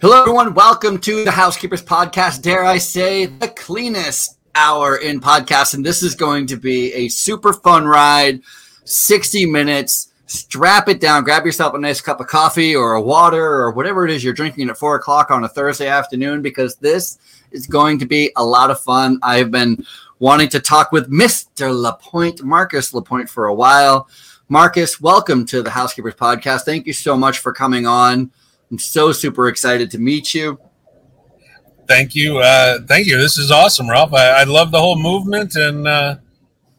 Hello, everyone. Welcome to the Housekeepers Podcast. Dare I say, the cleanest hour in podcast. And this is going to be a super fun ride 60 minutes. Strap it down, grab yourself a nice cup of coffee or a water or whatever it is you're drinking at four o'clock on a Thursday afternoon because this is going to be a lot of fun. I've been wanting to talk with Mr. LaPointe, Marcus LaPointe, for a while. Marcus, welcome to the Housekeepers Podcast. Thank you so much for coming on. I'm so super excited to meet you. Thank you. Uh, thank you. This is awesome, Ralph. I, I love the whole movement, and uh,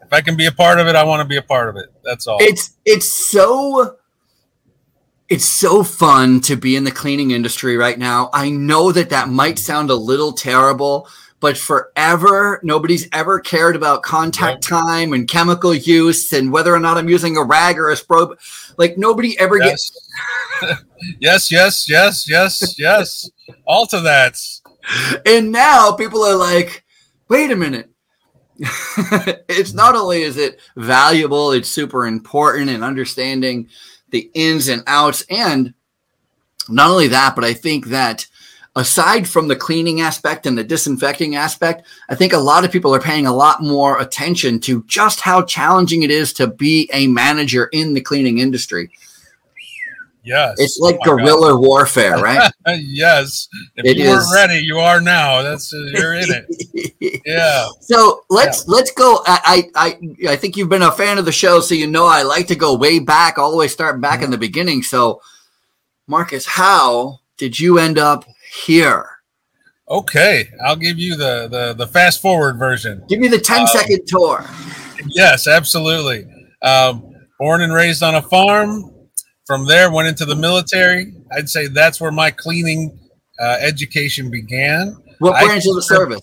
if I can be a part of it, I want to be a part of it. That's all. It's it's so it's so fun to be in the cleaning industry right now. I know that that might sound a little terrible, but forever nobody's ever cared about contact time and chemical use and whether or not I'm using a rag or a spro. Like nobody ever yes. gets. yes, yes, yes, yes, yes. All to that. And now people are like, wait a minute. it's not only is it valuable, it's super important in understanding the ins and outs. And not only that, but I think that aside from the cleaning aspect and the disinfecting aspect, I think a lot of people are paying a lot more attention to just how challenging it is to be a manager in the cleaning industry. Yes. It's like oh guerrilla God. warfare, right? yes. If it you is. weren't ready, you are now. That's you're in it. yeah. So let's yeah. let's go. I, I I think you've been a fan of the show, so you know I like to go way back, all the way starting back mm-hmm. in the beginning. So Marcus, how did you end up here? Okay, I'll give you the the, the fast forward version. Give me the 10 um, second tour. Yes, absolutely. Um, born and raised on a farm, from there, went into the military. I'd say that's where my cleaning uh, education began. What branch I, of the service?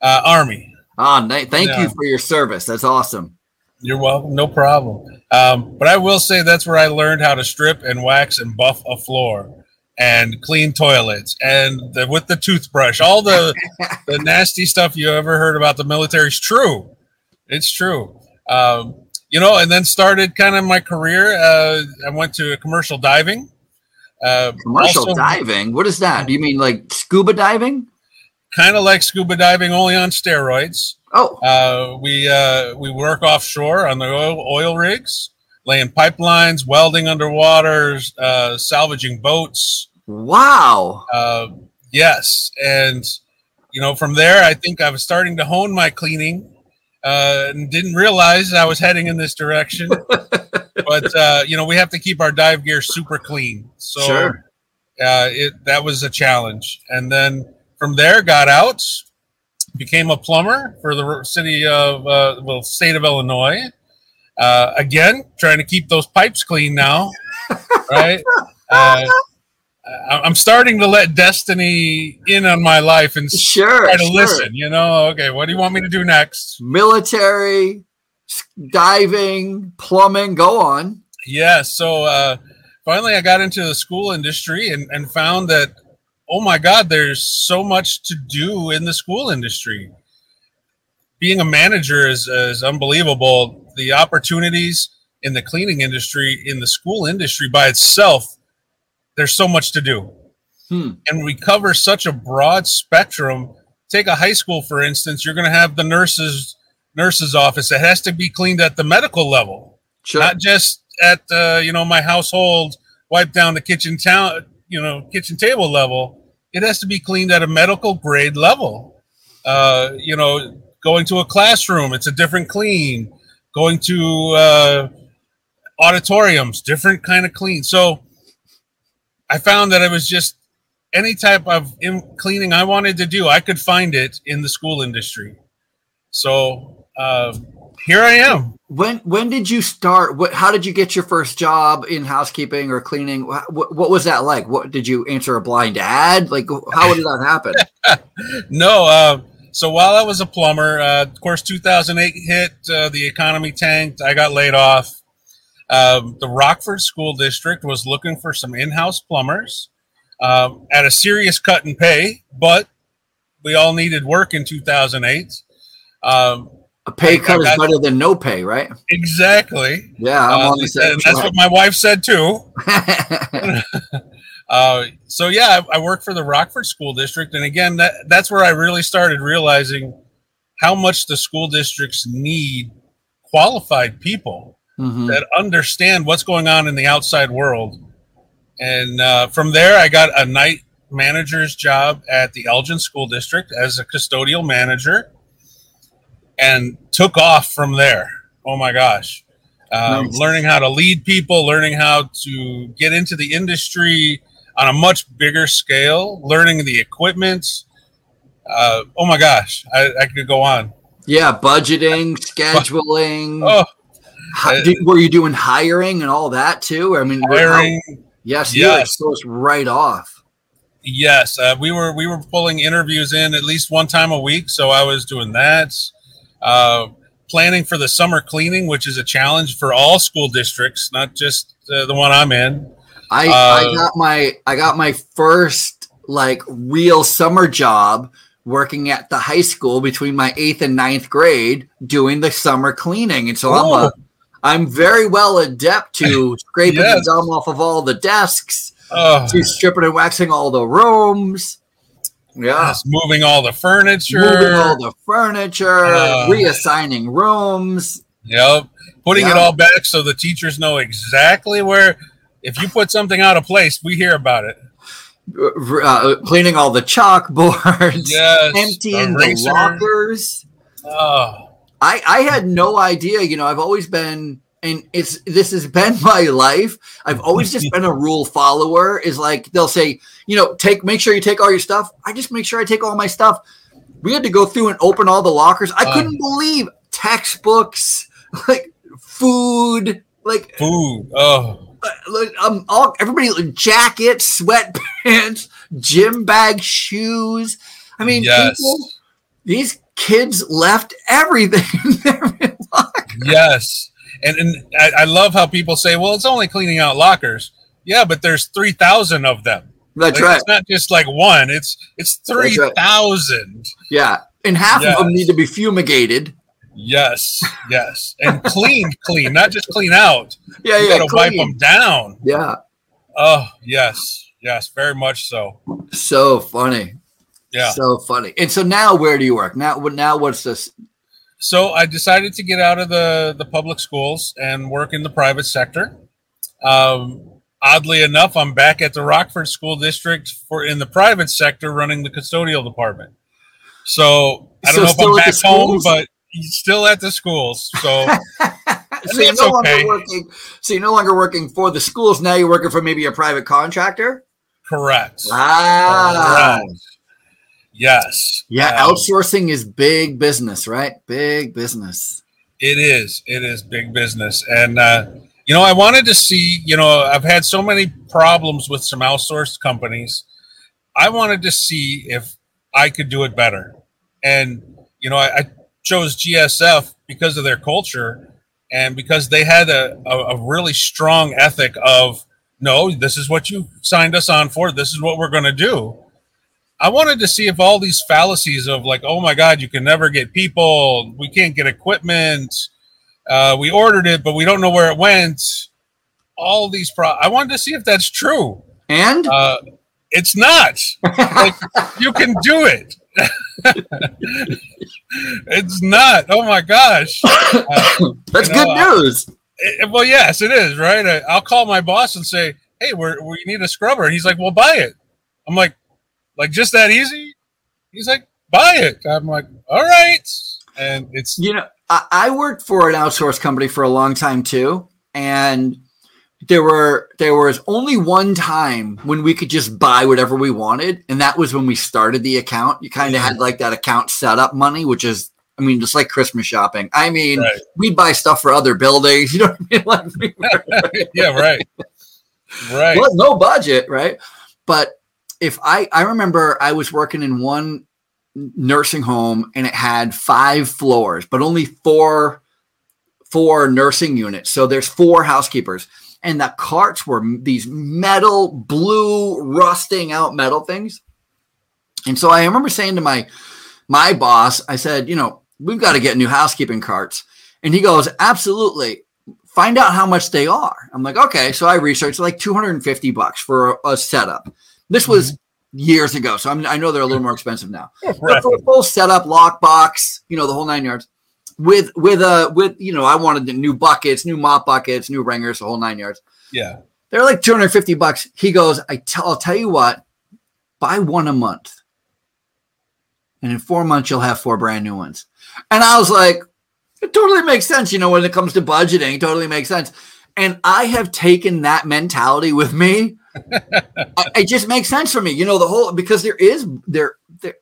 Uh, Army. Ah, oh, thank yeah. you for your service. That's awesome. You're welcome. No problem. Um, but I will say that's where I learned how to strip and wax and buff a floor and clean toilets and the, with the toothbrush. All the the nasty stuff you ever heard about the military is true. It's true. Um, you know, and then started kind of my career. Uh, I went to commercial diving. Uh, commercial also, diving? What is that? Do you mean like scuba diving? Kind of like scuba diving, only on steroids. Oh, uh, we uh, we work offshore on the oil, oil rigs, laying pipelines, welding underwater, uh, salvaging boats. Wow. Uh, yes, and you know, from there, I think I was starting to hone my cleaning uh, and didn't realize I was heading in this direction. but uh, you know, we have to keep our dive gear super clean. So sure. uh, it that was a challenge. And then from there, got out, became a plumber for the city of uh, well, state of Illinois. Uh, again, trying to keep those pipes clean now, right? Uh, I'm starting to let destiny in on my life and sure, try to sure. listen. You know, okay, what do you want me to do next? Military, diving, plumbing. Go on. Yeah. So uh, finally, I got into the school industry and, and found that oh my God, there's so much to do in the school industry. Being a manager is, is unbelievable. The opportunities in the cleaning industry, in the school industry by itself there's so much to do. Hmm. And we cover such a broad spectrum. Take a high school, for instance, you're going to have the nurses nurse's office that has to be cleaned at the medical level, sure. not just at uh, you know my household wipe down the kitchen town you know kitchen table level. It has to be cleaned at a medical grade level. Uh, you know, going to a classroom, it's a different clean. Going to uh, auditoriums, different kind of clean. So I found that it was just any type of cleaning I wanted to do, I could find it in the school industry. So uh, here I am. When when did you start? What how did you get your first job in housekeeping or cleaning? What, what was that like? What did you answer a blind ad? Like how did that happen? no. Uh, so while I was a plumber, uh, of course, 2008 hit. Uh, the economy tanked. I got laid off. Um, the Rockford School District was looking for some in-house plumbers um, at a serious cut in pay, but we all needed work in 2008. Um, a pay cut is better than no pay, right? Exactly. Yeah, I'm uh, on the same. That's what my wife said too. Uh, so yeah, I, I work for the Rockford School District, and again, that that's where I really started realizing how much the school districts need qualified people Mhm. that understand what's going on in the outside world. And uh, from there, I got a night manager's job at the Elgin School District as a custodial manager and took off from there. Oh my gosh. Um, Nice. Learning how to lead people, learning how to get into the industry on a much bigger scale, learning the equipment. Uh, oh my gosh, I, I could go on. Yeah, budgeting, scheduling. Oh, did- were you doing hiring and all that too? I mean, how- hiring. yes, you like Yes. right off. Yes, uh, we were we were pulling interviews in at least one time a week, so I was doing that. Uh, planning for the summer cleaning, which is a challenge for all school districts, not just uh, the one I'm in. I, Uh, I got my I got my first like real summer job working at the high school between my eighth and ninth grade doing the summer cleaning, and so I'm Oh. a I'm very well adept to scraping Yes. the gum off of all the desks, Oh, to stripping and waxing all the rooms. Yeah. yes, moving all the furniture. Moving all the furniture, Uh. reassigning rooms. Yep. Putting it all back so the teachers know exactly where. If you put something out of place, we hear about it. uh, cleaning all the chalkboards, Yes. emptying the eraser. lockers. Oh, I, I had no idea. You know, I've always been, and it's this has been my life. I've always just been a rule follower. Is like they'll say, you know, take make sure you take all your stuff. I just make sure I take all my stuff. We had to go through and open all the lockers. I Uh. couldn't believe textbooks, like food, like food. Oh, uh, um, all everybody jackets, sweatpants, gym bag, shoes. I mean, Yes. people, these kids left everything in their yes. And and I, I love how people say, "Well, it's only cleaning out lockers." Yeah, but there's three thousand of them. That's Like, right. It's not just like one. It's it's three right. Yeah, and half of them need to be fumigated. Yes, yes, and clean, clean, not just clean out. Yeah, You yeah, got to wipe them down. Yeah, Oh, yes, yes, very much so. so funny. Yeah. so funny. And so now, where do you work now? Now? What's this? So I decided to get out of the the public schools and work in the private sector. Um, oddly enough, I'm back at the Rockford School District for in the private sector, running the custodial department. So I don't know if I'm back home, but still at the schools. So so you're no okay. longer working. So you're no longer working for the schools. Now you're working for maybe a private contractor. correct. Ah, Correct. Yes. yeah. Um, outsourcing is big business, right? Big business. It is. It is big business. And, uh, you know, I wanted to see, you know, I've had so many problems with some outsourced companies. I wanted to see if I could do it better. And, you know, I, I chose GSF because of their culture and because they had a, a, a really strong ethic of, no, this is what you signed us on for. This is what we're going to do. I wanted to see if all these fallacies of like, oh my God, you can never get people, we can't get equipment, uh, we ordered it, but we don't know where it went. All these pro, I wanted to see if that's true. And Uh, it's not. Like you can do it. it's not. Oh my gosh. Uh, that's you know, good uh, news. it- well, yes, it is, right? I, I'll call my boss and say, "Hey, we're, we need a scrubber," and he's like, "Well, buy it." I'm like, "Like just that easy?" He's like, "Buy it." I'm like, "All right," and it's You know, I, I worked for an outsourced company for a long time too, and there were there was only one time when we could just buy whatever we wanted, and that was when we started the account. You kind of had like that account setup money, which is, I mean, just like Christmas shopping. I mean, right. we'd buy stuff for other buildings. You know what I mean? Like we were, yeah, right, right. well, no budget, right? But if I I remember I was working in one nursing home and it had five floors, but only four four nursing units. So there's four housekeepers. And the carts were these metal, blue, rusting out metal things. And so I remember saying to my my boss, I said, you know, we've got to get new housekeeping carts. And he goes, absolutely. find out how much they are. I'm like, okay. So I researched like 250 bucks for a, a setup. This was mm-hmm. years ago. So I'm, i know they're a little more expensive now. Right. for a full setup, lockbox, you know, the whole nine yards with, with, uh, with, you know, I wanted the new buckets, new mop buckets, new wringers, the whole nine yards. Yeah. They're like 250 bucks. He goes, I tell, I'll tell you what, buy one a month. And in four months, you'll have four brand new ones. And I was like, it totally makes sense. You know, when it comes to budgeting, totally makes sense. And I have taken that mentality with me. it just makes sense for me. You know, the whole because there is there there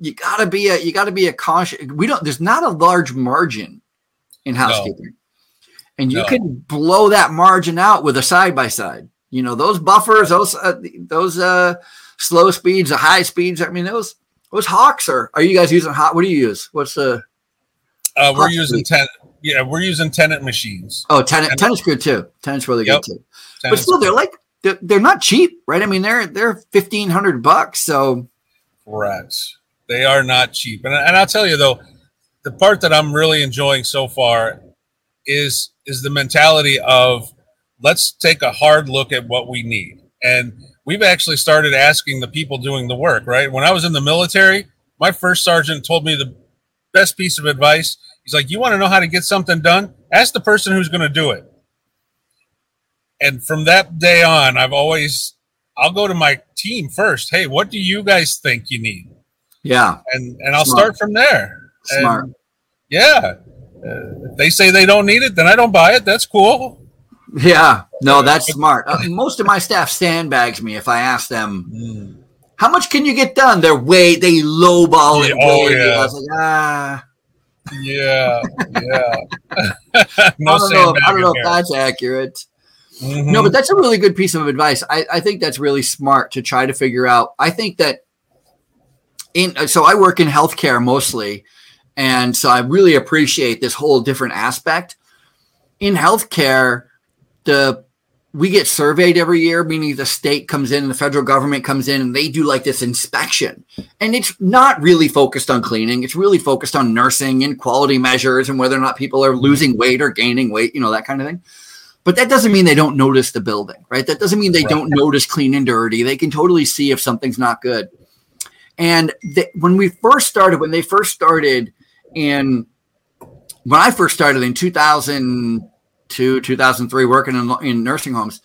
you gotta be a you gotta be a cautious. We don't there's not a large margin in housekeeping. No. And you no. can blow that margin out with a side by side. You know, those buffers, those uh, those uh slow speeds, the high speeds. I mean, those those hawks are are you guys using hot? What do you use? What's the uh, we're using ten. Yeah, we're using Tennant machines. Oh, Tennant, Tennant's good too. Tennant's really yep. good too. But still, they're like they're, they're not cheap, right? I mean, they're they're fifteen hundred bucks. So, correct. They are not cheap, and and I'll tell you though, the part that I'm really enjoying so far is is the mentality of let's take a hard look at what we need, and we've actually started asking the people doing the work. Right when I was in the military, my first sergeant told me the best piece of advice. He's like, You want to know how to get something done? Ask the person who's going to do it. And from that day on, I've always, I'll go to my team first. Hey, what do you guys think you need? Yeah. And, and I'll Smart. start from there. Smart. And yeah. Uh, if they say they don't need it, then I don't buy it. That's cool. Yeah. No, that's smart. Uh, most of my staff sandbags me if I ask them. Mm how much can you get done? They're way they lowball it. Oh yeah. I was like, ah. Yeah, yeah. no I don't know. If, I don't know if that's accurate. Mm-hmm. No, but that's a really good piece of advice. I, I think that's really smart to try to figure out. I think that in so I work in healthcare mostly, and so I really appreciate this whole different aspect. In healthcare, the we get surveyed every year, meaning the state comes in and the federal government comes in and they do like this inspection. And it's not really focused on cleaning, it's really focused on nursing and quality measures and whether or not people are losing weight or gaining weight, you know, that kind of thing. But that doesn't mean they don't notice the building, right? That doesn't mean they right. don't notice clean and dirty. They can totally see if something's not good. And they, when we first started, when they first started in, when I first started in 2002, 2003, working in, in nursing homes,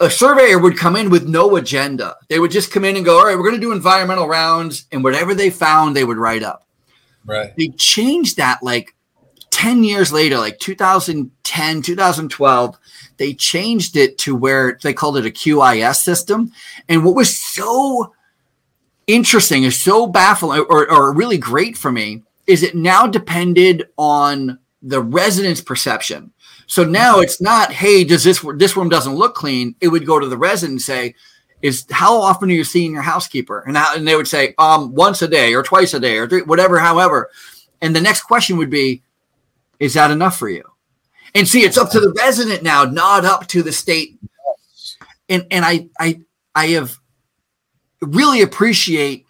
a surveyor would come in with no agenda. They would just come in and go, all right, we're going to do environmental rounds. And whatever they found, they would write up. Right. They changed that like 10 years later, like 2010, 2012. They changed it to where they called it a QIS system. And what was so interesting is so baffling or, or really great for me is it now depended on the resident's perception. So now it's not, hey, does this this room doesn't look clean? It would go to the resident and say, is how often are you seeing your housekeeper? And how, and they would say, um, once a day or twice a day or three, whatever, however. And the next question would be, is that enough for you? And see, it's up to the resident now, not up to the state. And and I I I have really appreciate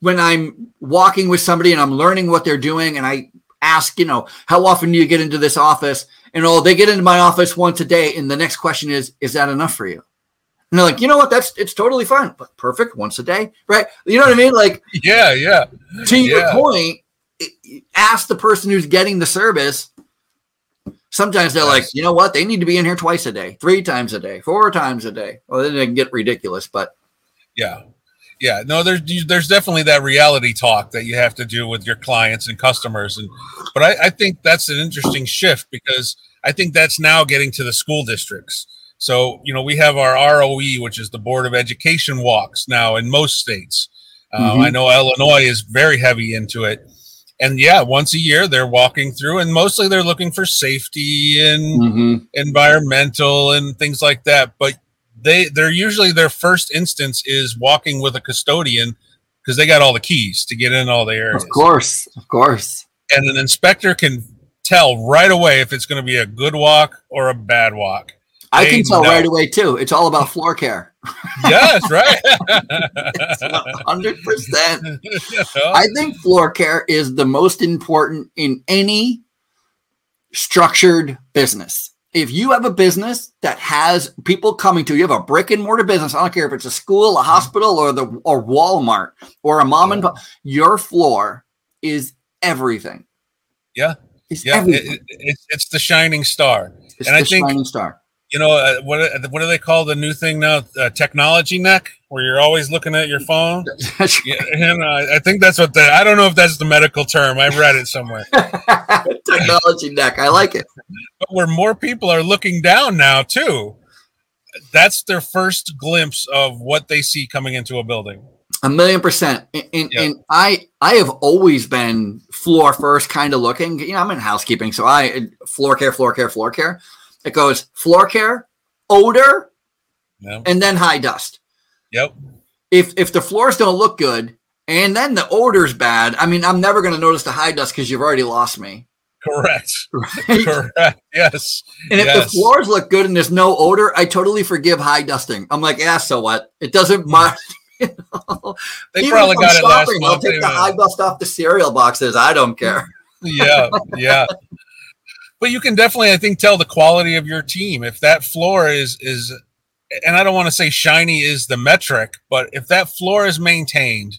when I'm walking with somebody and I'm learning what they're doing and I ask, you know, how often do you get into this office? And oh, they get into my office once a day. And the next question is, is that enough for you? And they're like, you know what? That's it's totally fine, but perfect once a day, right? You know what I mean? Like, yeah, yeah. To yeah. your point, ask the person who's getting the service. Sometimes they're like, you know what? They need to be in here twice a day, three times a day, four times a day. Well, then they can get ridiculous, but yeah, yeah. No, there's there's definitely that reality talk that you have to do with your clients and customers, and but I, I think that's an interesting shift because I think that's now getting to the school districts. So, you know, we have our ROE, which is the Board of Education walks now in most states. Uh, mm-hmm. I know Illinois is very heavy into it. And yeah, once a year they're walking through, and mostly they're looking for safety and mm-hmm. environmental and things like that. But they they're usually their first instance is walking with a custodian because they got all the keys to get in all the areas. Of course, of course and an inspector can tell right away if it's going to be a good walk or a bad walk. I can tell know. right away too. It's all about floor care. yes, right. Hundred percent. I think floor care is the most important in any structured business. If you have a business that has people coming to you, you have a brick and mortar business. I don't care if it's a school, a hospital, or the or Walmart or a mom and pop. Your floor is everything. Yeah, It's yeah. It, everything. it- it's it's the shining star. it's and I the think- shining star. You know uh, what? What do they call the new thing now? Uh, technology neck, where you're always looking at your phone. Yeah, and uh, I think that's what the. I don't know if that's the medical term. I read it somewhere. Technology neck. I like it. but where more people are looking down now too that's their first glimpse of what they see coming into a building A million percent. And, and, Yeah. and I I have always been floor first kind of looking. You know, I'm in housekeeping, so I floor care, floor care, floor care. It goes floor care, odor, no and then high dust. Yep If if the floors don't look good and then the odor's bad, I mean, I'm never going to notice the high dust because you've already lost me. correct Right? correct yes And if the floors look good and there's no odor, I totally forgive high dusting. I'm like, yeah, so what? It doesn't matter. You know? they Even probably got it last shopping, I'll month take the high dust off the cereal boxes. I don't care. yeah yeah but you can definitely i think tell the quality of your team if that floor is is and i don't want to say shiny is the metric but if that floor is maintained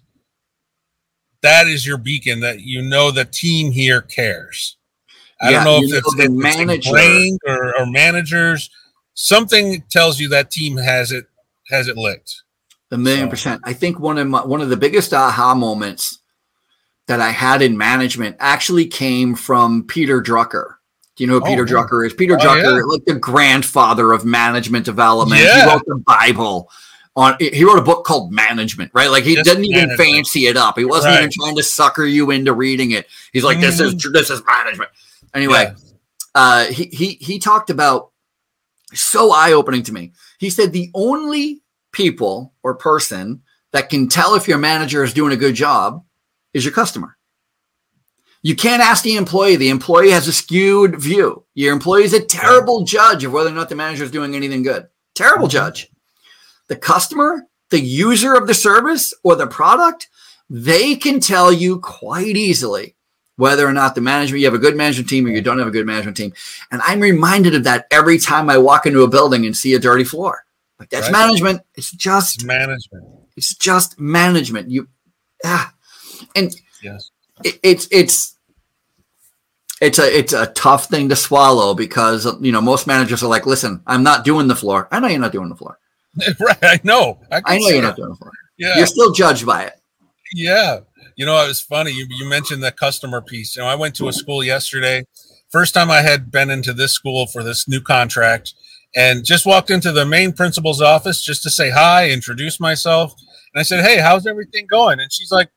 that is your beacon that you know the team here cares i Yeah, don't know if know it's, the if manager- or, or managers something tells you that team has it has it licked A million So- percent. I think one of my one of the biggest aha moments that I had in management actually came from Peter Drucker. Do you know who Oh, Peter. Drucker is? Peter Oh, Drucker, yeah. like the grandfather of management development. Yeah. He wrote the Bible. On he wrote a book called Management, right? Like he Just didn't even management. fancy it up. He wasn't even trying to sucker you into reading it. He's like, "This is this is management." Anyway, Yeah. uh, he he he talked about so eye opening to me. He said the only people or person that can tell if your manager is doing a good job is your customer. You can't ask the employee. The employee has a skewed view. Your employee is a terrible judge of whether or not the manager is doing anything good. Terrible Mhm. judge. The customer, the user of the service or the product, they can tell you quite easily whether or not the management, you have a good management team or you don't have a good management team. And I'm reminded of that every time I walk into a building and see a dirty floor. Like that's Right. management. It's just It's management it's just management. You ah and yes it, it's it's it's a it's a tough thing to swallow because you know most managers are like, listen, I'm not doing the floor. I know you're not doing the floor. right i know i, I know you're it. not doing the floor. yeah You're still judged by it. Yeah. You know, it was funny. You, you mentioned the customer piece. You know, I went to a school yesterday. First time I had been into this school for this new contract and just walked into the main principal's office just to say hi, introduce myself. And I said, Hey, how's everything going? And she's like,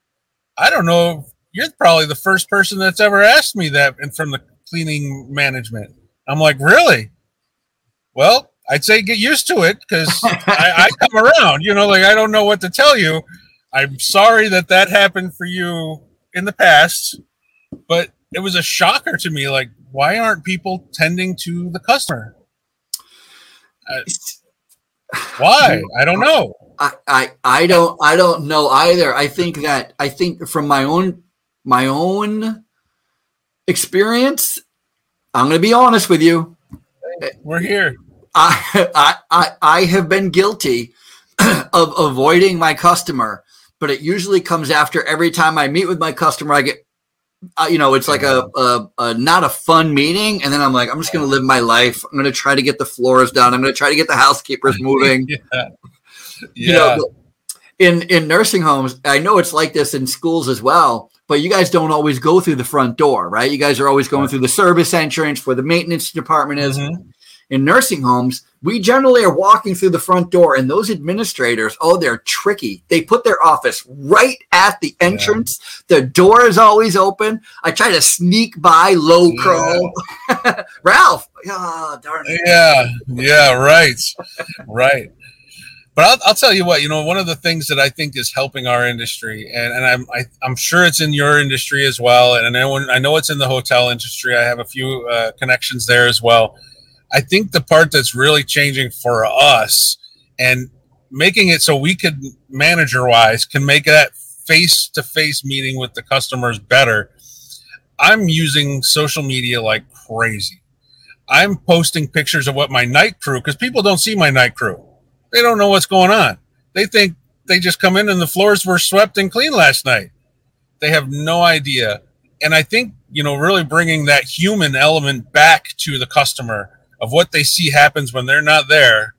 I don't know. You're probably the first person that's ever asked me that and from the cleaning management. I'm like, Really? Well, I'd say get used to it because I, I come around, you know, like I don't know what to tell you. I'm sorry that that happened for you in the past, but it was a shocker to me. Like, why aren't people tending to the customer? Uh, why? I don't know. I, I I don't I don't know either. I think that I think from my own my own experience, I'm going to be honest with you. We're here. I I I, I have been guilty of avoiding my customer, but it usually comes after every time I meet with my customer. I get, uh, you know, it's like a, a, a not a fun meeting, and then I'm like, I'm just going to live my life. I'm going to try to get the floors done. I'm going to try to get the housekeepers moving. Yeah. you know in in nursing homes i know it's like this in schools as well but you guys don't always go through the front door right you guys are always going through the service entrance where the maintenance department is Mhm. in nursing homes we generally are walking through the front door and those administrators oh they're tricky they put their office right at the entrance the door is always open i try to sneak by low Yeah. crawl ralph oh darn it Yeah. Yeah. Right. right. But I'll, I'll tell you what, you know, one of the things that I think is helping our industry, and, and I'm I, I'm sure it's in your industry as well, and I know I know it's in the hotel industry. I have a few uh, connections there as well. I think the part that's really changing for us and making it so we could manager wise can make that face to face meeting with the customers better. I'm using social media like crazy. I'm posting pictures of what my night crew, because people don't see my night crew. They don't know what's going on. They think they just come in and the floors were swept and clean last night. They have no idea. And I think, you know, really bringing that human element back to the customer of what they see happens when they're not there.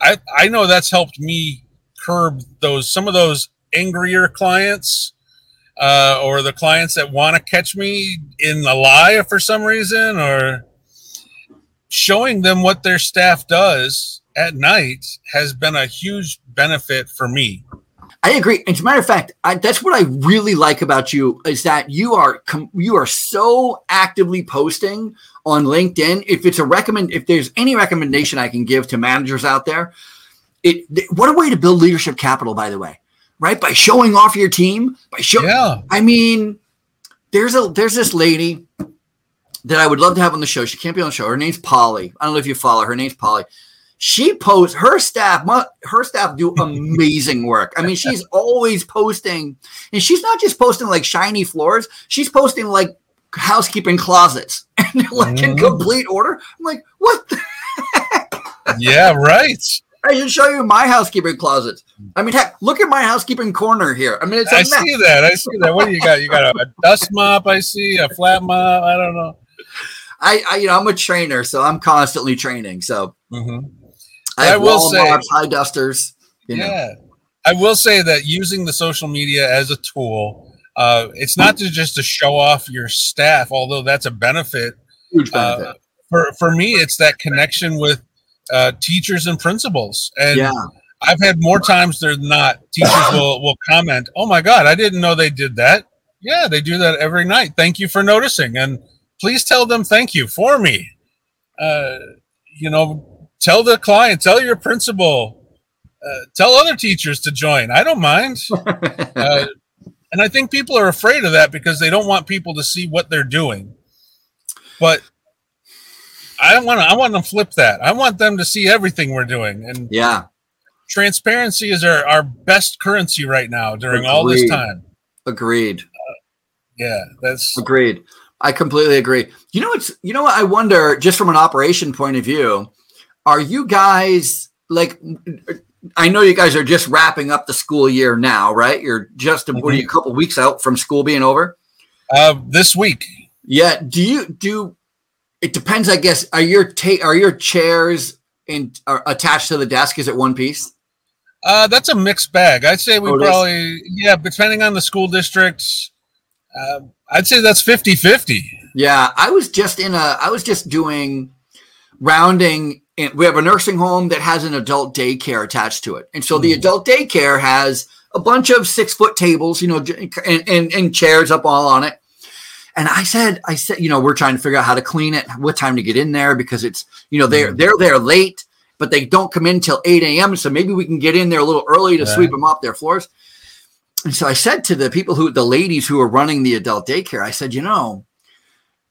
I, I know that's helped me curb those, some of those angrier clients uh, or the clients that want to catch me in a lie for some reason or showing them what their staff does at night has been a huge benefit for me. I agree. As a matter of fact, I, that's what I really like about you is that you are you are so actively posting on LinkedIn. If it's a recommend, if there's any recommendation I can give to managers out there, it what a way to build leadership capital. By the way, right? By showing off your team, by showing. Yeah. I mean, there's a there's this lady that I would love to have on the show. She can't be on the show. Her name's Polly. I don't know if you follow. Her name's Polly she posts her staff her staff do amazing work i mean she's always posting and she's not just posting like shiny floors she's posting like housekeeping closets and like mm. in mm-hmm. complete order i'm like what yeah right I should show you my housekeeping closets. I mean, heck, look at my housekeeping corner here. I mean, it's. I mess. see that. I see that. What do you got? You got a, a dust mop. I see a flat mop. I don't know. I, I, you know, I'm a trainer, so I'm constantly training. So mm-hmm. I, I will say high dusters. yeah, know. I will say that using the social media as a tool, uh, it's not to just to show off your staff, although that's a benefit. Huge uh, benefit. Uh, for for me, it's that connection with uh, teachers and principals, and yeah. I've had more times than not teachers will will comment, "Oh my God, I didn't know they did that." Yeah, they do that every night. Thank you for noticing, and please tell them thank you for me. Uh, you know, tell the client, tell your principal, uh, tell other teachers to join. I don't mind. uh, and I think people are afraid of that because they don't want people to see what they're doing. But I want to. I want to flip that. I want them to see everything we're doing. And yeah, transparency is our, our best currency right now during Agreed. all this time. Agreed. Uh, yeah, that's agreed. I completely agree. You know, it's you know what I wonder just from an operation point of view are you guys like I know you guys are just wrapping up the school year now, right? You're just mm-hmm. what are you, a couple weeks out from school being over? Uh, this week. Yeah. Do you do? It depends, I guess. Are your ta- are your chairs in are attached to the desk? Is it one piece? Uh, that's a mixed bag. I'd say we oh, probably yeah, depending on the school districts. Uh, I'd say that's 50-50. Yeah, I was just in a. I was just doing rounding and we have a nursing home that has an adult daycare attached to it. And so mm. the hmm. adult daycare has a bunch of six foot tables, you know, and, and, and, chairs up all on it. And I said, I said, you know, we're trying to figure out how to clean it, what time to get in there because it's, you know, they're, mm. they're there late, but they don't come in till 8 a.m. So maybe we can get in there a little early to yeah. sweep them off their floors. And so I said to the people who, the ladies who are running the adult daycare, I said, you know,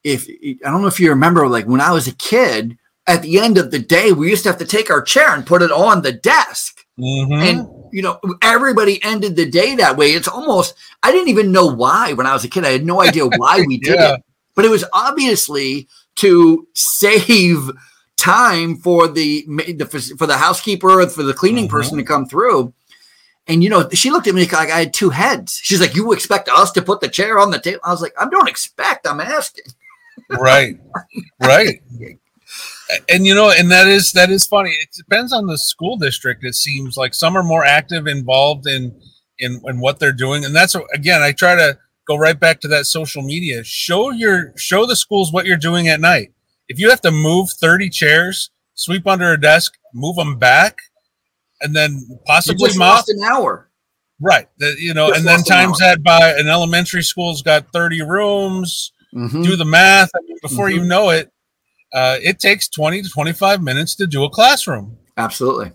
if I don't know if you remember, like when I was a kid, at the end of the day, we used to have to take our chair and put it on the desk. Mm-hmm. And, you know, everybody ended the day that way. It's almost, I didn't even know why when I was a kid. I had no idea why we did yeah. it. But it was obviously to save time for the, the for the housekeeper or for the cleaning mm-hmm. person to come through. And you know, she looked at me like I had two heads. She's like, "You expect us to put the chair on the table?" I was like, "I don't expect. I'm asking." Right, right. and you know and that is that is funny. It depends on the school district it seems like. Some are more active involved in in, in what they're doing and that's again i try to go right back to that social media. Show your show the schools what you're doing at night. If you have to move 30 chairs sweep under a desk move them back and then possibly mop an hour. Right the, you know and then times an that by an elementary school's got 30 rooms mm-hmm. do the math I mean, before mm-hmm. you know it uh, it takes 20 to 25 minutes to do a classroom. Absolutely.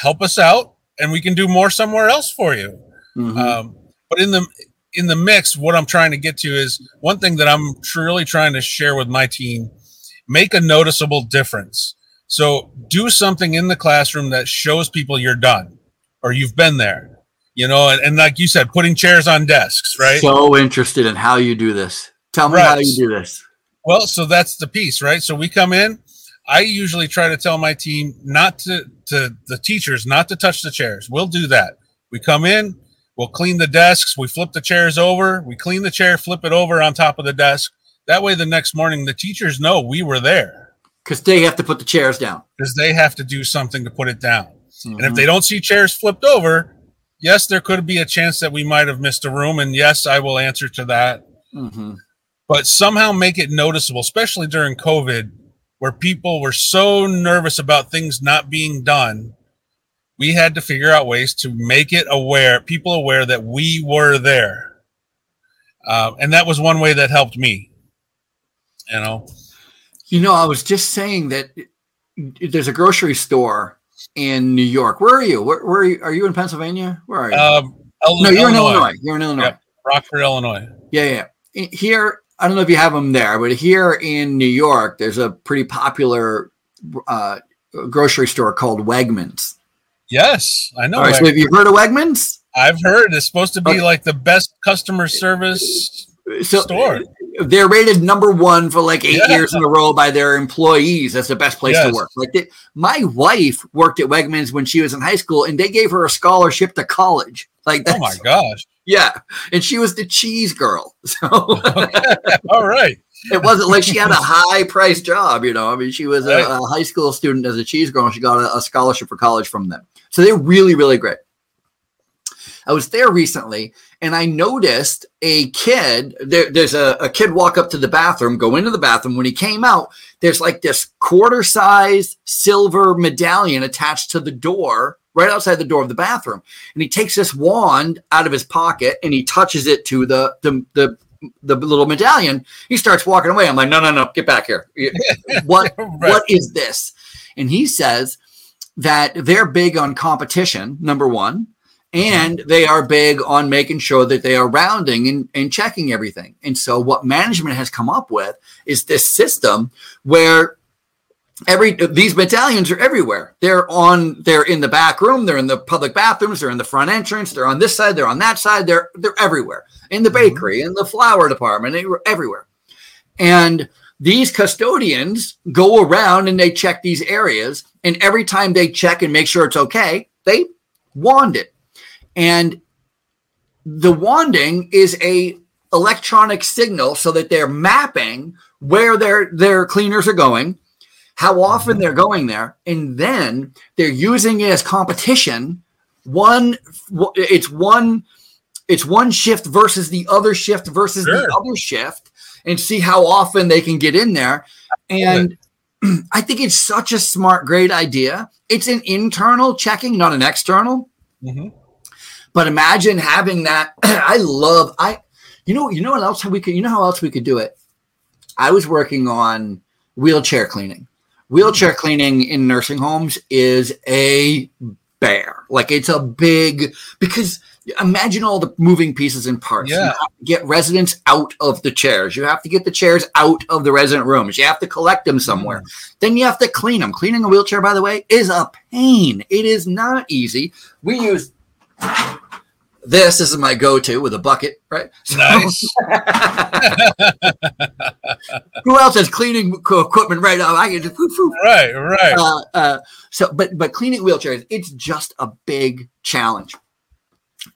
Help us out, and we can do more somewhere else for you. Mm-hmm. Um, but in the in the mix, what I'm trying to get to is one thing that I'm truly trying to share with my team: make a noticeable difference. So do something in the classroom that shows people you're done or you've been there. You know, and, and like you said, putting chairs on desks, right? So interested in how you do this Tell me Right. how you do this. Well, so that's the piece, right? So we come in. I usually try to tell my team not to to the teachers not to touch the chairs. We'll do that. We come in, we'll clean the desks, we flip the chairs over, we clean the chair, flip it over on top of the desk. That way the next morning the teachers know we were there Because they have to put the chairs down. because they have to do something to put it down. And Mhm. if they don't see chairs flipped over, yes, there could be a chance that we might have missed a room and yes, I will answer to that. Mhm. But somehow make it noticeable, especially during COVID, where people were so nervous about things not being done. We had to figure out ways to make it aware, people aware that we were there. Um, and that was one way that helped me. You know, You know, I was just saying that there's a grocery store in New York. Where are you? Where, where are you? Are you in Pennsylvania? Where are you? um, no, you're in Illinois. You're in Illinois. Yep. Rockford, Illinois. Yeah, yeah. Here, I don't know if you have them there, but here in New York, there's a pretty popular uh, grocery store called Wegmans. Yes, I know. All right, so have you heard of Wegmans? I've heard it's supposed to be Okay. like the best customer service So store. they're rated number one for like eight Yeah. years in a row by their employees. That's the best place to work. Like they, my wife worked at Wegmans when she was in high school, and they gave her a scholarship to college. Like Oh my gosh. Yeah, and she was the cheese girl. So All right. it wasn't like she had a high price job. You know, I mean, she was a, Right. a high school student as a cheese girl, and she got a, a scholarship for college from them. So they're really, really great. I was there recently and I noticed a kid. There, there's a, a kid walk up to the bathroom, go into the bathroom. When he came out, there's like this quarter size silver medallion attached to the door right outside the door of the bathroom. And he takes this wand out of his pocket and he touches it to the, the, the, the little medallion. He starts walking away. I'm like, no, no, no, get back here. what, Right. what is this? And he says that they're big on competition, number one, and mm-hmm. they are big on making sure that they are rounding and, and checking everything. And so, what management has come up with is this system where every these battalions are everywhere. They're on, they're in the back room, they're in the public bathrooms, they're in the front entrance, they're on this side, they're on that side, they're they're everywhere in the mm-hmm. bakery, in the flower department, they were everywhere. And these custodians go around and they check these areas. And every time they check and make sure it's okay, they wand it. And the wanding is a electronic signal so that they're mapping where their their cleaners are going, how often they're going there, and then they're using it as competition. One, it's one, it's one shift versus the other shift versus the other shift, and see how often they can get in there. And I think it's such a smart, great idea. It's an internal checking, not an external. Mhm. But imagine having that. I love I you know you know what else we could you know how else we could do it? I was working on wheelchair cleaning. Wheelchair cleaning in nursing homes is a bear. Like it's a big because imagine all the moving pieces and parts. You Yeah. have to get residents out of the chairs. You have to get the chairs out of the resident rooms. You have to collect them somewhere. Mm. Then you have to clean them. Cleaning a wheelchair, by the way, is a pain. It is not easy. We use this. This is my go-to with a bucket, right? Nice. who else has cleaning equipment right now? I can just whoop, whoop. right, right. Uh, uh, so, but but cleaning wheelchairs, it's just a big challenge.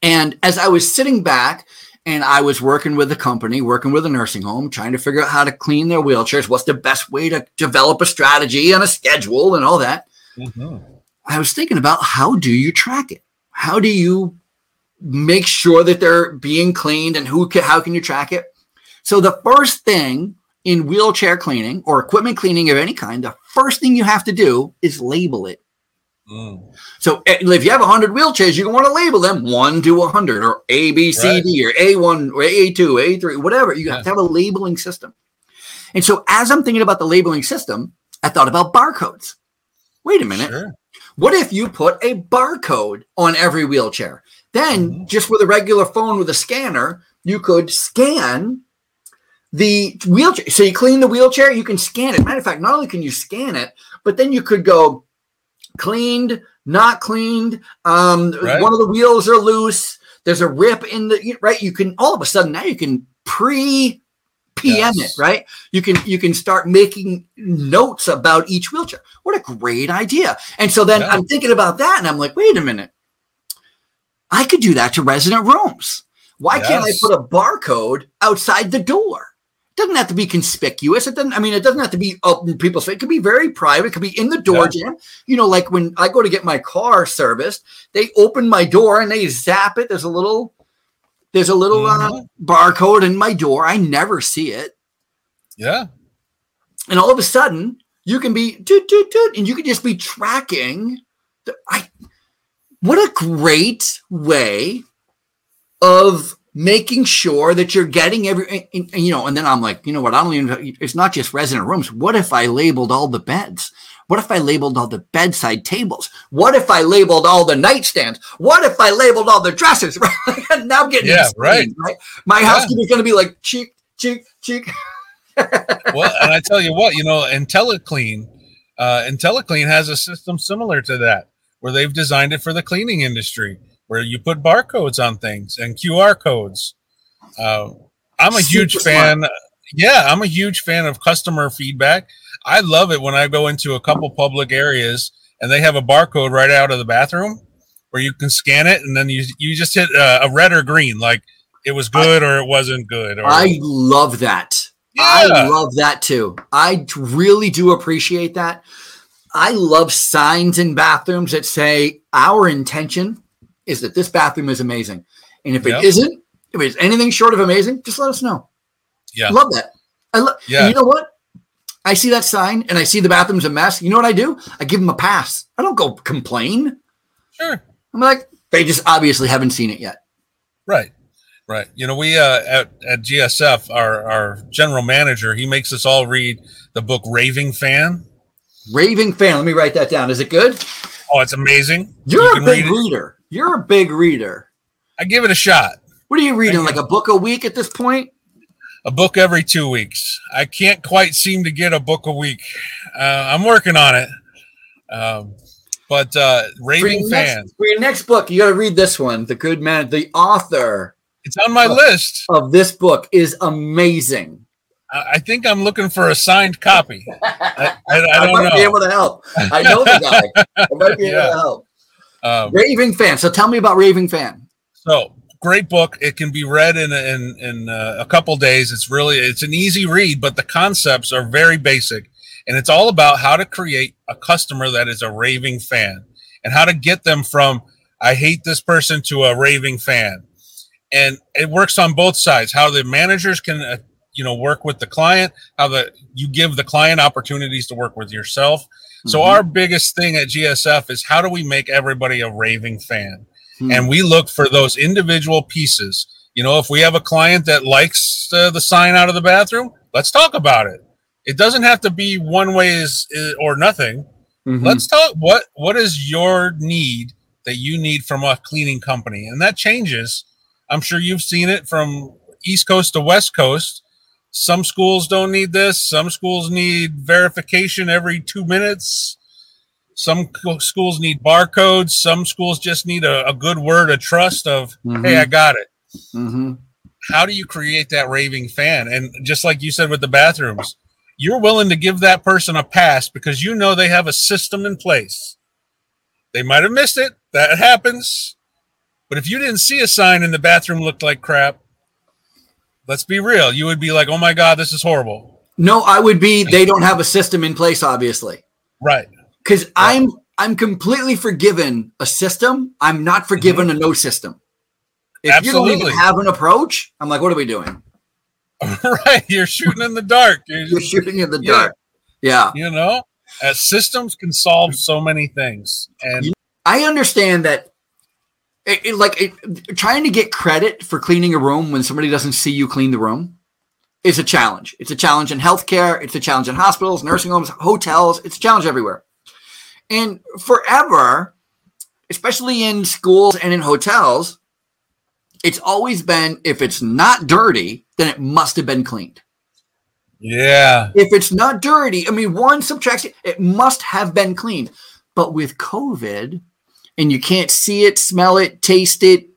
And as I was sitting back and I was working with the company, working with a nursing home, trying to figure out how to clean their wheelchairs, what's the best way to develop a strategy and a schedule and all that. Mhm. I was thinking about how do you track it? How do you make sure that they're being cleaned and who can, how can you track it? So the first thing in wheelchair cleaning or equipment cleaning of any kind, the first thing you have to do is label it. Mm. So eh, if you have 100 wheelchairs, you want to label them 1 to 100 or A, B, C, Right. D or A1 or A2, A3, whatever. You have to have a labeling system. And so as I'm thinking about the labeling system, I thought about barcodes. Wait a minute. Sure. What if you put a barcode on every wheelchair? Then, Mhm. just with a regular phone with a scanner, you could scan the wheelchair. So you clean the wheelchair, you can scan it. Matter of fact, not only can you scan it, but then you could go cleaned, not cleaned. Um, Right. One of the wheels are loose. There's a rip in the right. You can all of a sudden now you can pre PM Yes. it, right? You can you can start making notes about each wheelchair. What a great idea! And so then Yeah. I'm thinking about that, and I'm like, wait a minute, I could do that to resident rooms. Why can't I put a barcode outside the door? It doesn't have to be conspicuous. It doesn't. I mean, it doesn't have to be up in people's face. It could be very private. It could be in the door jamb. You know, like when I go to get my car serviced, they open my door and they zap it. There's a little, there's a little uh, Mhm. barcode in my door. I never see it, Yeah. and all of a sudden you can be toot toot toot, and you can just be tracking. The, I, what a great way of making sure that you're getting every and- and, you know and then i'm like you know what i don't even it's not just resident rooms what if i labeled all the beds what if i labeled all the bedside tables what if i labeled all the nightstands what if i labeled all the dressers now i'm getting Yeah, insane, right. my Yeah. housekeeper's going to be like cheek cheek cheek well, and I tell you what, you know, IntelliClean, uh, IntelliClean has a system similar to that, where they've designed it for the cleaning industry, where you put barcodes on things and QR codes. Uh, I'm a huge Super fan. Yeah, I'm a huge fan of customer feedback. I love it when I go into a couple public areas and they have a barcode right out of the bathroom where you can scan it and then you you just hit uh, a red or green, like it was good or it wasn't good. Or, i love that I love that too. I really do appreciate that. I love signs in bathrooms that say our intention is that this bathroom is amazing. And if Yep. it isn't, if it's anything short of amazing, just let us know. Yeah. Love that. I love Yeah. you know what? I see that sign and I see the bathroom's a mess. You know what I do? I give them a pass. I don't go complain. sure. I'm like, they just obviously haven't seen it yet. Right. Right. You know, we uh, at, at GSF, our, our general manager, he makes us all read the book Raving Fan. Raving fan. Let me write that down. Is it good? Oh, it's amazing. You're You a big read reader. You're a big reader. I give it a shot. What are you reading? Like a book a week at this point? A book every two weeks. I can't quite seem to get a book a week. Uh, I'm working on it. Um, but uh, Raving your, Fan, next, for your next book, you got to read this one. The Good Man, the author it's on my Oh. list. of this book is amazing. I, I think I'm looking for a signed copy. I, I, I don't might be able to help. I know the guy. I might be able Yeah. to help. Um, Raving Fan. So tell me about Raving Fan. So great book. It can be read in in in uh, a couple days. It's really it's an easy read, but the concepts are very basic, and it's all about how to create a customer that is a raving fan, and how to get them from I hate this person to a raving fan, and it works on both sides. How the managers can. Uh, you know, work with the client. How the you give the client opportunities to work with yourself. So Mhm. our biggest thing at GSF is how do we make everybody a raving fan? Hmm. and we look for those individual pieces. You know, if we have a client that likes uh, the sign out of the bathroom, let's talk about it. It doesn't have to be one way is, or nothing. Mhm. Let's talk. What what is your need that you need from a cleaning company, and that changes. I'm sure you've seen it from East Coast to West Coast. Some schools don't need this. Some schools need verification every two minutes. Some schools need barcodes. Some schools just need a, a good word of trust of, Mhm. hey, I got it. Mhm. How do you create that raving fan? And just like you said with the bathrooms, you're willing to give that person a pass because you know they have a system in place. They might have missed it. That happens. But if you didn't see a sign and the bathroom looked like crap, let's be real. You would be like, oh my God, this is horrible. No, I would be. They don't have a system in place, obviously. Right. Because I'm I'm completely forgiven a system. I'm not forgiven a no system. If you don't even have an approach, I'm like, what are we doing? right. You're shooting in the dark. You're You're shooting in the Yeah. dark. Yeah, you know uh, systems can solve so many things and I understand that. It, it- like it, trying to get credit for cleaning a room when somebody doesn't see you clean the room is a challenge. It's a challenge in healthcare. It's a challenge in hospitals, nursing homes, hotels. It's a challenge everywhere. And forever, especially in schools and in hotels, it's always been if it's not dirty, then it must have been cleaned. yeah If it's not dirty, I mean, one subtraction, it must have been cleaned. But with COVID, and you can't see it, smell it, taste it,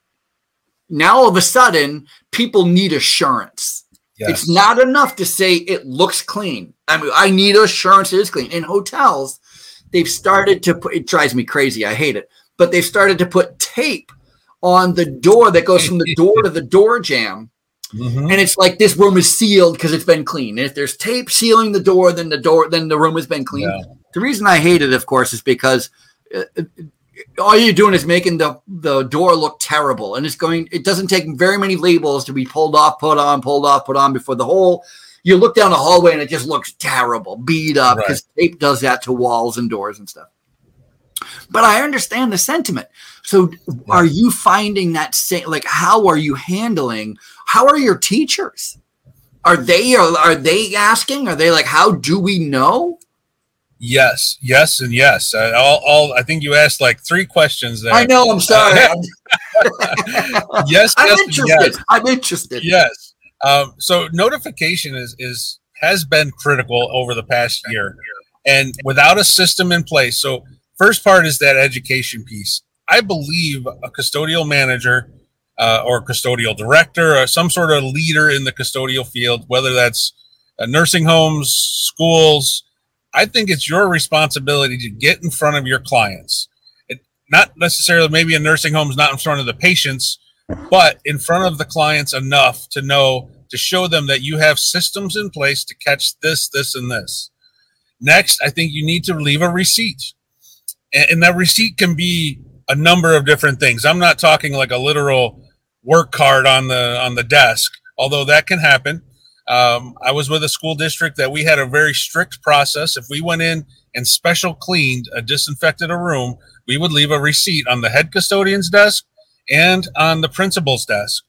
now all of a sudden, people need assurance. Yes. It's not enough to say it looks clean. I mean, I need assurance it is clean. In hotels, they've started to put it drives me crazy. I hate it. But they've started to put tape on the door that goes from the door to the door jamb. Mm-hmm. And it's like this room is sealed because it's been clean. And if there's tape sealing the door, then the door, then the room has been clean. Yeah. The reason I hate it, of course, is because uh, all you're doing is making the the door look terrible and it's going it doesn't take very many labels to be pulled off put on pulled off put on before the whole you look down the hallway and it just looks terrible beat up because right. tape does that to walls and doors and stuff but i understand the sentiment so are you finding that same like how are you handling how are your teachers are they are, are they asking are they like how do we know Yes, yes, and yes. Uh, all, all, I think you asked like three questions there. I know. I'm sorry. yes, I'm yes, interested. Yes. I'm interested. Yes. Um, so notification is is has been critical over the past year, and without a system in place. So first part is that education piece. I believe a custodial manager uh, or custodial director or some sort of leader in the custodial field, whether that's uh, nursing homes, schools I think it's your responsibility to get in front of your clients. It, not necessarily maybe a nursing home is not in front of the patients, but in front of the clients enough to know to show them that you have systems in place to catch this, this, and this. Next, I think you need to leave a receipt. And, that receipt can be a number of different things. I'm not talking like a literal work card on the on the desk, although that can happen. Um, I was with a school district that we had a very strict process. If we went in and special cleaned, a disinfected a room, we would leave a receipt on the head custodian's desk and on the principal's desk,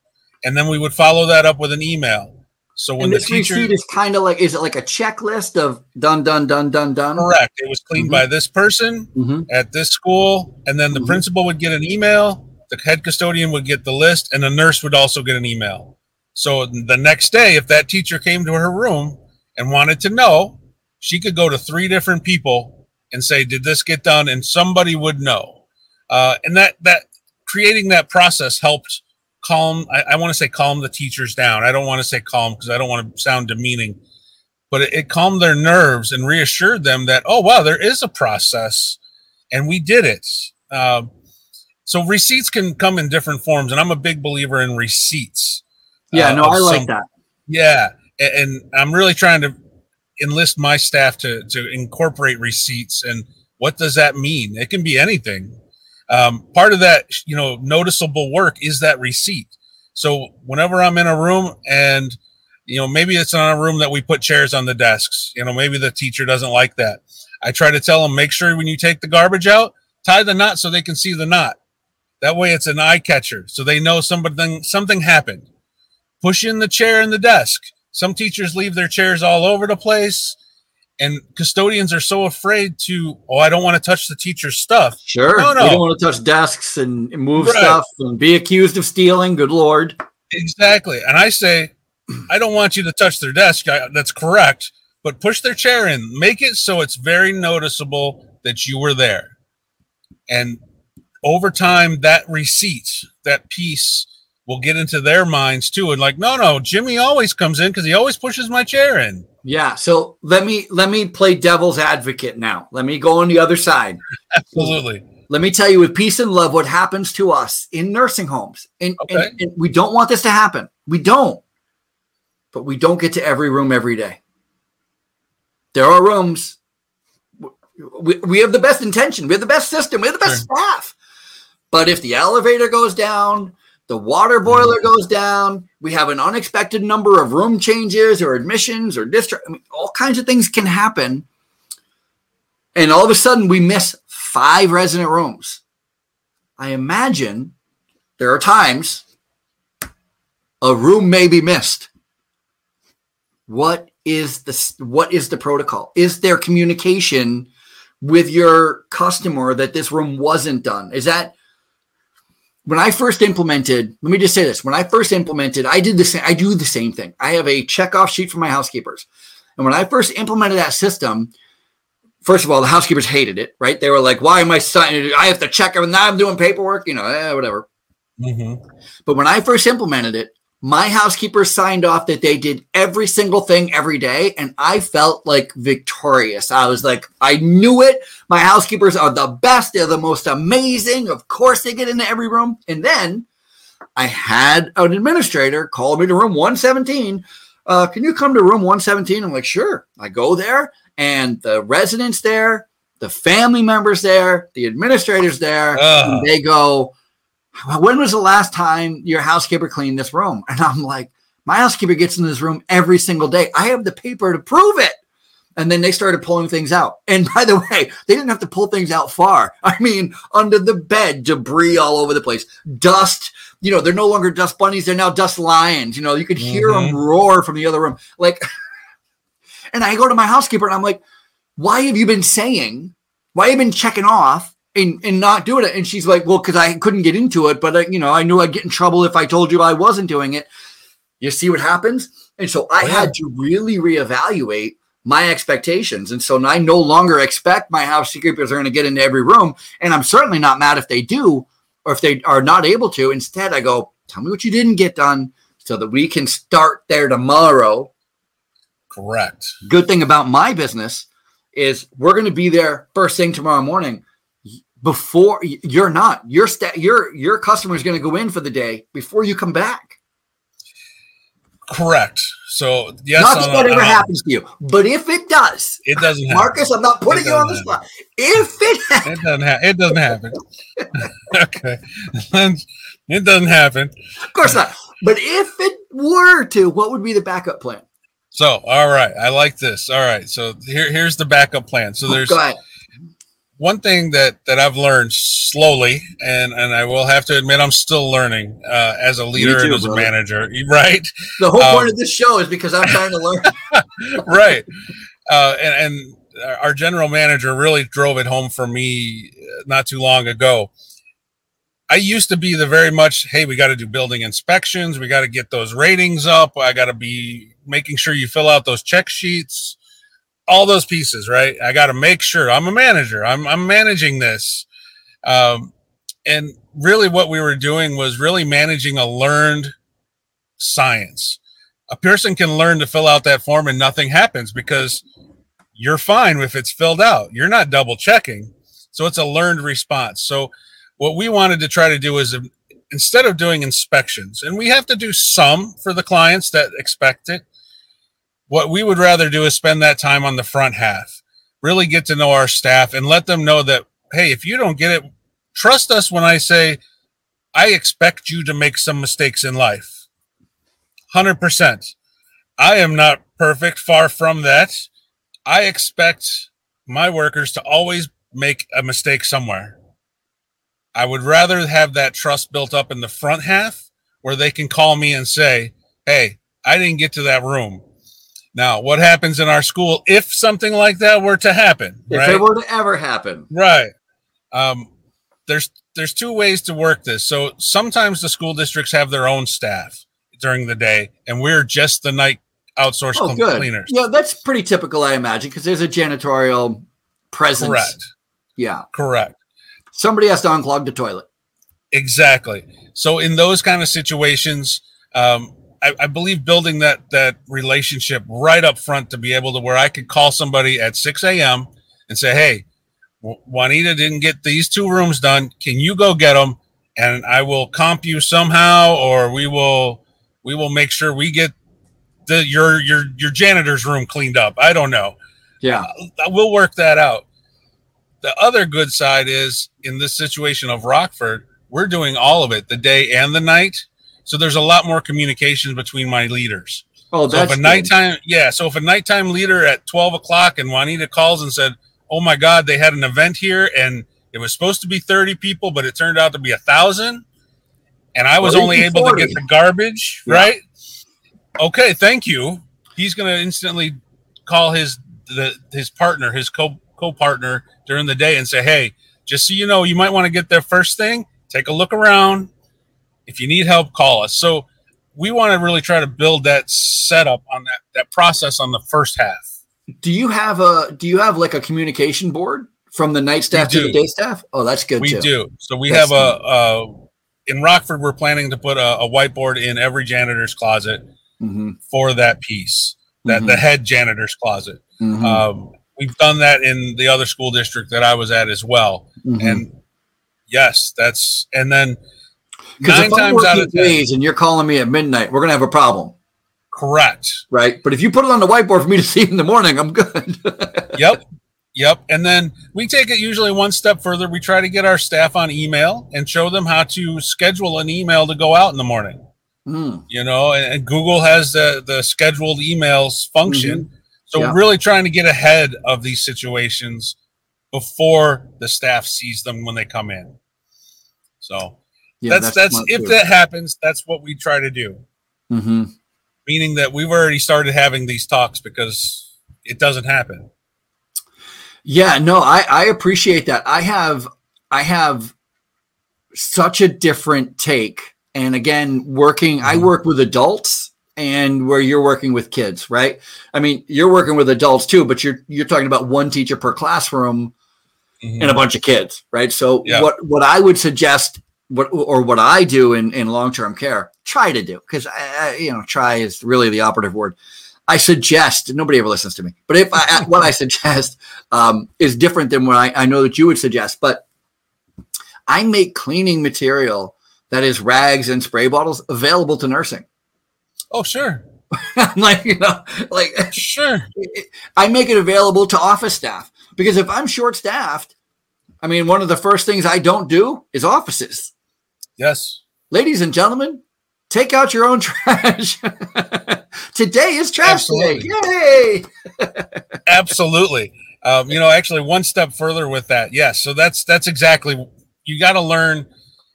and then we would follow that up with an email. So when and the teacher receipt is kind of like, is it like a checklist of done, done, done, done, done? Correct. It was cleaned mm-hmm. by this person mm-hmm. at this school, and then the mm-hmm. principal would get an email. The head custodian would get the list, and the nurse would also get an email. So the next day, if that teacher came to her room and wanted to know, she could go to three different people and say, "Did this get done?" And somebody would know. Uh, and that that creating that process helped calm. I, I want to say calm the teachers down. I don't want to say calm because I don't want to sound demeaning, but it, it calmed their nerves and reassured them that, oh wow, there is a process, and we did it. Uh, so receipts can come in different forms, and I'm a big believer in receipts. Yeah, uh, no, I like some, that. Yeah, and, and I'm really trying to enlist my staff to to incorporate receipts and what does that mean? It can be anything. Um, part of that, you know, noticeable work is that receipt. So whenever I'm in a room and you know maybe it's not a room that we put chairs on the desks, you know, maybe the teacher doesn't like that. I try to tell them make sure when you take the garbage out, tie the knot so they can see the knot. That way, it's an eye catcher, so they know something something happened push in the chair in the desk. Some teachers leave their chairs all over the place, and custodians are so afraid to, oh, I don't want to touch the teacher's stuff. Sure. No, no. You don't want to touch desks and move right. stuff and be accused of stealing. Good Lord. Exactly. And I say, I don't want you to touch their desk. That's correct. But push their chair in. Make it so it's very noticeable that you were there. And over time, that receipt, that piece, will get into their minds too and like no no jimmy always comes in because he always pushes my chair in yeah so let me let me play devil's advocate now. Let me go on the other side. Absolutely. Let me tell you with peace and love what happens to us in nursing homes. And, okay. and, and we don't want this to happen. We don't. But we don't get to every room every day. There are rooms. We, we have the best intention. We have the best system. We have the best sure. staff. But if the elevator goes down the water boiler mm. goes down. We have an unexpected number of room changes or admissions or district. I mean, all kinds of things can happen. And all of a sudden, we miss five resident rooms. I imagine there are times a room may be missed. What is the what is the protocol? Is there communication with your customer that this room wasn't done? Is that when I first implemented, let me just say this: when I first implemented, I did the same. I do the same thing. I have a checkoff sheet for my housekeepers, and when I first implemented that system, first of all, the housekeepers hated it. Right? They were like, "Why am I signing? I have to check everything. Now I'm doing paperwork. You know, eh, whatever." Mm-hmm. But when I first implemented it, My housekeepers signed off that they did every single thing every day, and I felt like victorious. I was like, I knew it. My housekeepers are the best. They're the most amazing. Of course, they get into every room. And then I had an administrator call me to room 117. Uh, can you come to room 117? I'm like, sure. I go there, and the residents there, the family members there, the administrators there, uh. they go, when was the last time your housekeeper cleaned this room? And I'm like, my housekeeper gets in this room every single day. I have the paper to prove it. And then they started pulling things out. And by the way, they didn't have to pull things out far. I mean, under the bed, debris all over the place, dust. You know, they're no longer dust bunnies, they're now dust lions. You know, you could hear mm-hmm. them roar from the other room. Like, and I go to my housekeeper and I'm like, why have you been saying, why have you been checking off and, and not doing it. And she's like, well, because I couldn't get into it, but I, you know, I knew I'd get in trouble if I told you I wasn't doing it. You see what happens? And so I oh, had to really reevaluate my expectations. And so I no longer expect my house housekeepers are going to get into every room. And I'm certainly not mad if they do or if they are not able to. Instead, I go, tell me what you didn't get done so that we can start there tomorrow. Correct. Good thing about my business is we're going to be there first thing tomorrow morning before you're not. Your sta- your your customer is going to go in for the day before you come back. Correct. So yes not that whatever happens to you but if it does it doesn't marcus happen. i'm not putting you on the happen. spot. If it happens, it doesn't ha- it doesn't happen. Okay. It doesn't happen. Of course not. But if it were to what would be the backup plan? So all right. I like this. All right. So here, here's the backup plan. So there's one thing that that I've learned slowly, and and I will have to admit I'm still learning uh, as a leader too, and as brother. a manager. Right. The whole um, point of this show is because I'm trying to learn. right. Uh, and, and our general manager really drove it home for me uh, not too long ago. I used to be the very much, hey, we got to do building inspections, we got to get those ratings up, I got to be making sure you fill out those check sheets all those pieces, right? I got to make sure I'm a manager. I'm I'm managing this, um, and really, what we were doing was really managing a learned science. A person can learn to fill out that form and nothing happens because you're fine if it's filled out. You're not double checking, so it's a learned response. So, what we wanted to try to do is instead of doing inspections, and we have to do some for the clients that expect it what we would rather do is spend that time on the front half, really get to know our staff and let them know that, hey, if you don't get it, trust us when I say, I expect you to make some mistakes in life. 100%. I am not perfect, far from that. I expect my workers to always make a mistake somewhere. I would rather have that trust built up in the front half where they can call me and say, Hey, I didn't get to that room. Now, what happens in our school if something like that were to happen? If right? it were to ever happen, right? Um, there's there's two ways to work this. So sometimes the school districts have their own staff during the day, and we're just the night outsourced oh, good. cleaners. Yeah, that's pretty typical, I imagine, because there's a janitorial presence. Correct. Yeah. Correct. Somebody has to unclog the toilet. Exactly. So in those kind of situations, um, I, I, believe building that that relationship right up front to be able to where I could call somebody at 6 a.m. and say, "Hey, Juanita didn't get these two rooms done. Can you go get them?" And I will comp you somehow, or we will we will make sure we get the your your your janitor's room cleaned up. I don't know. Yeah, uh, we'll work that out. The other good side is in this situation of Rockford, we're doing all of it, the day and the night so there's a lot more communication between my leaders. Oh, that's so if a nighttime, yeah. So if a nighttime leader at 12 o'clock and Juanita calls and said, "Oh my God, they had an event here and it was supposed to be 30 people, but it turned out to be a thousand, and I was only able 40. to get the garbage yeah. right." Okay, thank you. He's going to instantly call his the his partner, his co co partner during the day, and say, "Hey, just so you know, you might want to get there first thing. Take a look around." If you need help, call us. So we want to really try to build that setup on that that process on the first half. Do you have a do you have like a communication board from the night staff to the day staff? Oh, that's good. We too. do. So we that's have a, a in Rockford, we're planning to put a, a whiteboard in every janitor's closet Mm-hmm. for that piece, that the head janitor's closet. Mhm. Um, we've done that in the other school district that I was at as well. Mhm. And yes, that's and then 'Cause nine if I'm times out working days and you're calling me at midnight, we're gonna have a problem, correct. right? But if you put it on the whiteboard for me to see in the morning, I'm good. Yep. Yep. And then we take it usually one step further. We try to get our staff on email and show them how to schedule an email to go out in the morning. Mm, You know, and, and Google has the the scheduled emails function. So Yeah. we're really trying to get ahead of these situations before the staff sees them when they come in. So yeah, that's that's, smart if too. that happens, that's what we try to do. Mhm. Meaning that we've already started having these talks because it doesn't happen. Yeah, no, I, I appreciate that. I have I have such a different take. And again, working I Mhm. work with adults and where you're working with kids, right? I mean, you're working with adults too, but you're you're talking about one teacher per classroom Mhm. and a bunch of kids, right? So Yeah. what what I would suggest what or what I do in in long-term care, try to do because you know, try is really the operative word. I suggest nobody ever listens to me, but if I, what I suggest um, is different than what I, I know that you would suggest, but I make cleaning material that is rags and spray bottles available to nursing. Oh, sure. like you know, like Sure. I make it available to office staff because if I'm short staffed, I mean, one of the first things I don't do is offices. Yes. Ladies and gentlemen, take out your own trash. Today is trash day. Yay! Absolutely. Um, you know, actually, one step further with that. Yes. So that's that's exactly. You got to learn.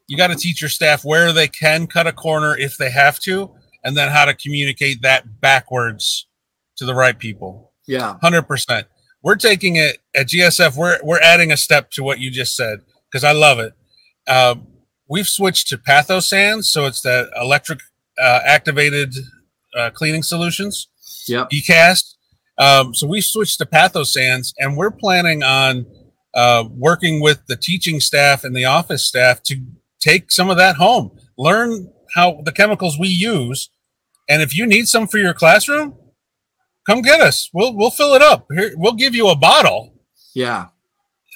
You got to teach your staff where they can cut a corner if they have to, and then how to communicate that backwards to the right people. Yeah. Hundred percent. We're taking it at GSF. We're we're adding a step to what you just said because I love it. Um, we've switched to PathoSans, so it's that electric uh, activated uh, cleaning solutions. Yep. ECAST. Um, so we switched to PathoSans, and we're planning on uh, working with the teaching staff and the office staff to take some of that home, learn how the chemicals we use, and if you need some for your classroom, come get us. We'll we'll fill it up. Here, we'll give you a bottle. Yeah.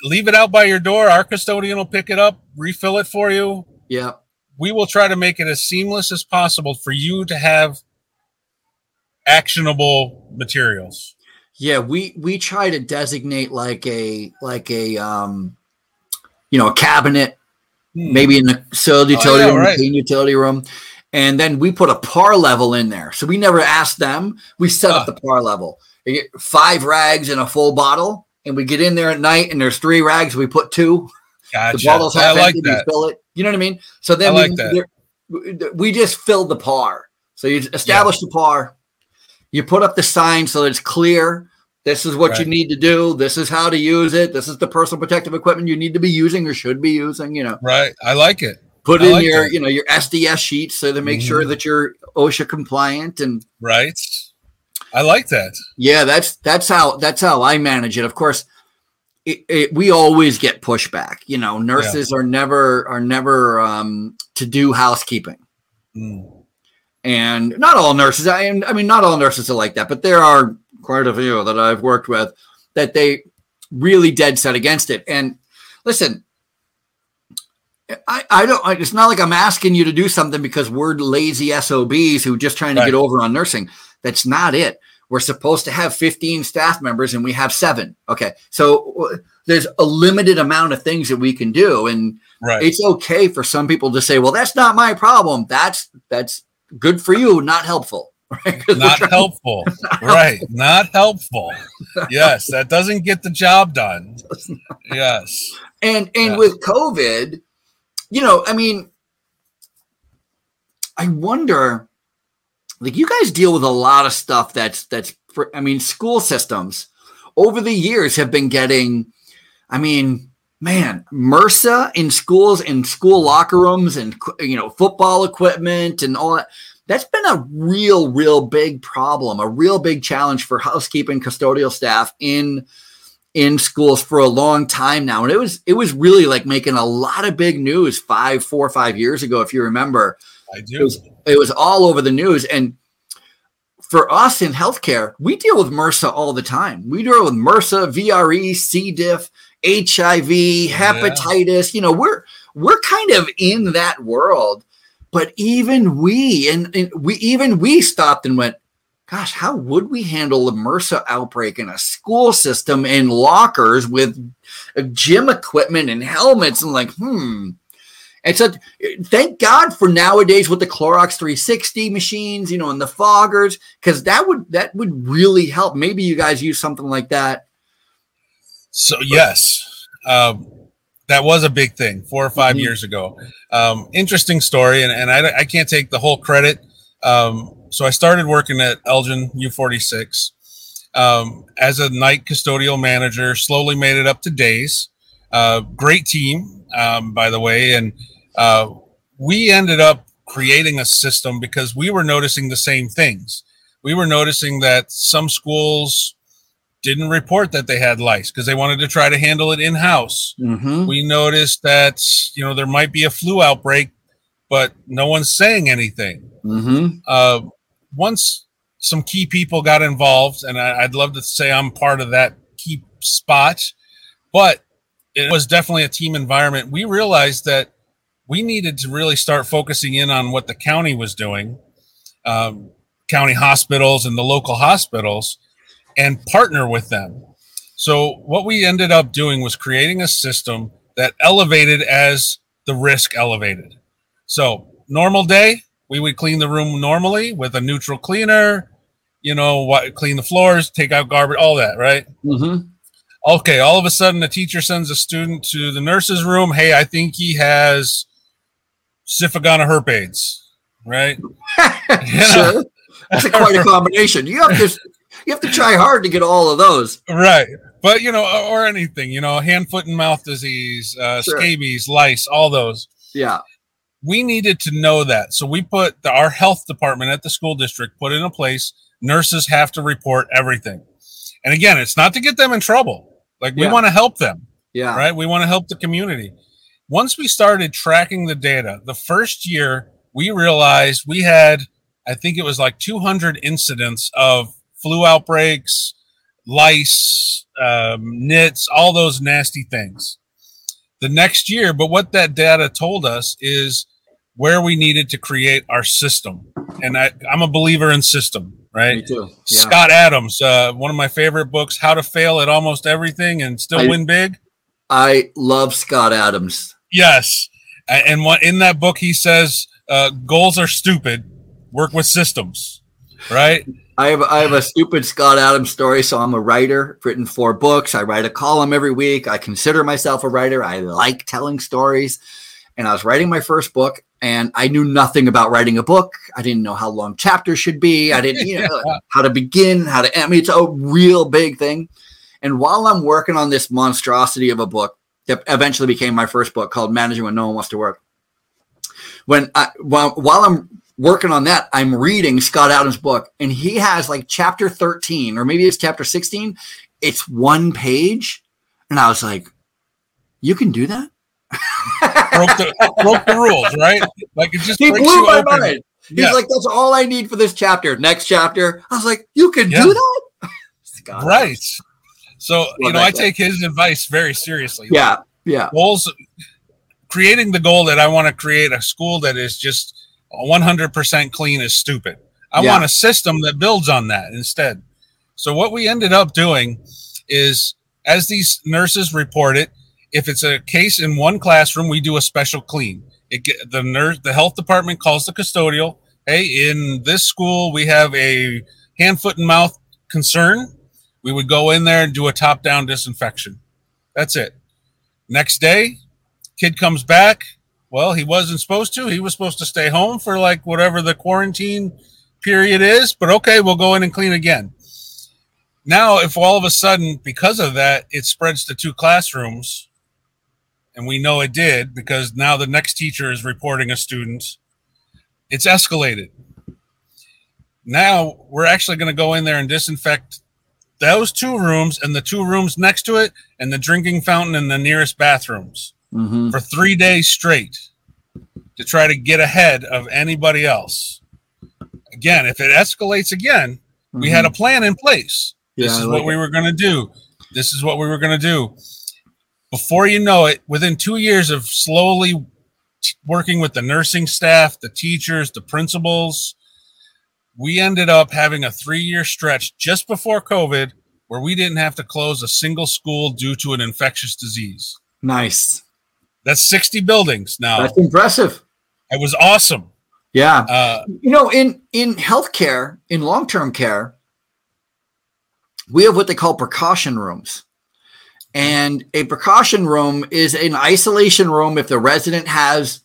Leave it out by your door. Our custodian will pick it up, refill it for you. Yeah. We will try to make it as seamless as possible for you to have actionable materials. Yeah. We we try to designate like a like a um you know a cabinet Hmm. maybe in the soil utility yeah, room, right. clean utility room. And then we put a par level in there. So we never asked them. We set up Ah. the par level. Five rags and a full bottle, and we get in there at night, and there's three rags. We put two. Gotcha. The bottles I like empty. We fill it. You know what I mean? So then I we, that. we just filled the par. So you establish the par. You put up the sign so that it's clear. This is what you need to do. This is how to use it. This is the personal protective equipment you need to be using or should be using. You know Right. I like it. put I in like your that. you know your SDS sheet so to make sure Mhm. that you're OSHA compliant and Right. I like that. yeah that's that's how that's how I manage it of course it, it, we always get pushback you know nurses are never are never um, to do housekeeping Mm. and not all nurses I, I mean not all nurses are like that but there are quite a few that I've worked with that they really dead set against it and listen I, I don't I- it's not like I'm asking you to do something because we're lazy SOBs who just trying to Right. get over on nursing that's not it we're supposed to have 15 staff members and we have seven okay so uh, there's a limited amount of things that we can do and Right. it's okay for some people to say well that's not my problem that's that's good for you not helpful right not helpful. right. Not helpful. Yes. That doesn't get the job done. Yes. and and Yeah. with covid you know i mean i wonder like you guys deal with a lot of stuff that's that's for, i mean school systems over the years have been getting i mean man mrsa in schools and school locker rooms and you know football equipment and all that that's been a real real big problem a real big challenge for housekeeping custodial staff in in schools for a long time now, and it was it was really like making a lot of big news five, four or five years ago, if you remember. I do. It was, all over the news, and for us in healthcare, we deal with MRSA all the time. We deal with MRSA, VRE, C. diff, HIV, hepatitis. Yeah. You know, we're we're kind of in that world. But even we and, and we even we stopped and went, gosh, how would we handle a MRSA outbreak in a school system in lockers with gym equipment and helmets? And like, hmm. And so thank God for nowadays with the Clorox 360 machines, you know, and the foggers, because that would that would really help. Maybe you guys use something like that. So yes. Um, that was a big thing four or 5 mm-hmm. years ago. Um, interesting story, and, and I, I can't take the whole credit. Um, so I started working at Elgin U46 um, as a night custodial manager. Slowly made it up to days. Uh, great team, um, by the way, and uh, we ended up creating a system because we were noticing the same things. We were noticing that some schools didn't report that they had lice because they wanted to try to handle it in house. Mm-hmm. We noticed that you know there might be a flu outbreak, but no one's saying anything. Mm-hmm. Uh, once some key people got involved, and I, I'd love to say I'm part of that key spot, but it was definitely a team environment. We realized that we needed to really start focusing in on what the county was doing, um, county hospitals and the local hospitals, and partner with them. So, what we ended up doing was creating a system that elevated as the risk elevated. So, normal day, we would clean the room normally with a neutral cleaner, you know, clean the floors, take out garbage, all that, right? Mm-hmm. Okay, all of a sudden, a teacher sends a student to the nurse's room. Hey, I think he has syphagana herpes, right? sure. That's a quite a combination. You have to you have to try hard to get all of those. Right. But you know, or anything, you know, hand, foot, and mouth disease, uh, sure. scabies, lice, all those. Yeah we needed to know that. So we put the, our health department at the school district put in a place. Nurses have to report everything. And again, it's not to get them in trouble. Like we yeah. want to help them. Yeah. Right. We want to help the community. Once we started tracking the data, the first year we realized we had, I think it was like 200 incidents of flu outbreaks, lice, um, nits, all those nasty things the next year. But what that data told us is where we needed to create our system. And I, am a believer in system, right? Me too. Yeah. Scott Adams, uh, one of my favorite books, How to Fail at Almost Everything and Still I, Win Big. I love Scott Adams. Yes. And what in that book he says, uh, goals are stupid, work with systems, right? I have I have a stupid Scott Adams story. So I'm a writer, written four books. I write a column every week. I consider myself a writer. I like telling stories. And I was writing my first book, and I knew nothing about writing a book. I didn't know how long chapters should be. I didn't you know yeah. how to begin, how to. I mean, it's a real big thing. And while I'm working on this monstrosity of a book that eventually became my first book called Managing When No One Wants to Work, when I while, while I'm working on that, I'm reading Scott Adams' book, and he has like chapter 13, or maybe it's chapter 16. It's one page. And I was like, you can do that? broke, the, broke the rules, right? Like it just he blew my open. mind. He's yeah. like, that's all I need for this chapter. Next chapter. I was like, you can yeah. do that? Scott right. So, you know, I take his advice very seriously. Yeah. Like, yeah. Goals, creating the goal that I want to create a school that is just 100% clean is stupid. I yeah. want a system that builds on that instead. So what we ended up doing is as these nurses report it, if it's a case in one classroom, we do a special clean. It get, the nurse, the health department calls the custodial. Hey, in this school, we have a hand, foot, and mouth concern. We would go in there and do a top down disinfection. That's it. Next day, kid comes back. Well, he wasn't supposed to. He was supposed to stay home for like whatever the quarantine period is, but okay, we'll go in and clean again. Now, if all of a sudden, because of that, it spreads to two classrooms, and we know it did because now the next teacher is reporting a student, it's escalated. Now we're actually going to go in there and disinfect those two rooms and the two rooms next to it and the drinking fountain and the nearest bathrooms Mhm. for three days straight to try to get ahead of anybody else. Again, if it escalates again, we had a plan in place. This Mm-hmm. Yeah, I is like what we were going to do. This is what we were going to do. Before you know it, within two years of slowly t- working with the nursing staff, the teachers, the principals, we ended up having a three year stretch just before COVID where we didn't have to close a single school due to an infectious disease. nice. That's 60 buildings now. That's impressive. It was awesome. Yeah. Uh, You know, in in healthcare, in long term care, we have what they call precaution rooms. And a precaution room is an isolation room if the resident has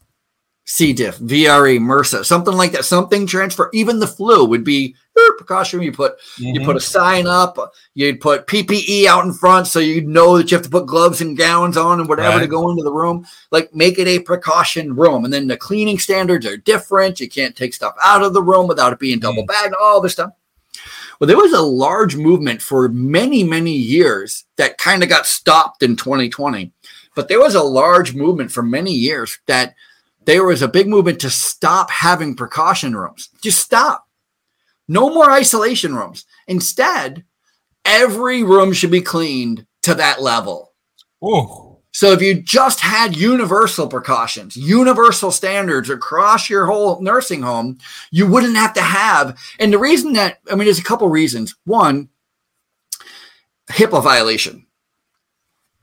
C. diff, VRE, MRSA, something like that, something transfer. Even the flu would be er, precaution. You put you mhm. put a sign up, you'd put PPE out in front so you know that you have to put gloves and gowns on and whatever to go into the room. Like make it a precaution room. And then the cleaning standards are different. You can't take stuff out of the room without it being double bagged, all this stuff. Well, there was a large movement for many, many years that kind of got stopped in 2020. But there was a large movement for many years that there was a big movement to stop having precaution rooms. Just stop. No more isolation rooms. Instead, every room should be cleaned to that level. Ooh. So if you just had universal precautions, universal standards across your whole nursing home, you wouldn't have to have. And the reason that, I mean, there's a couple reasons. One, HIPAA violation.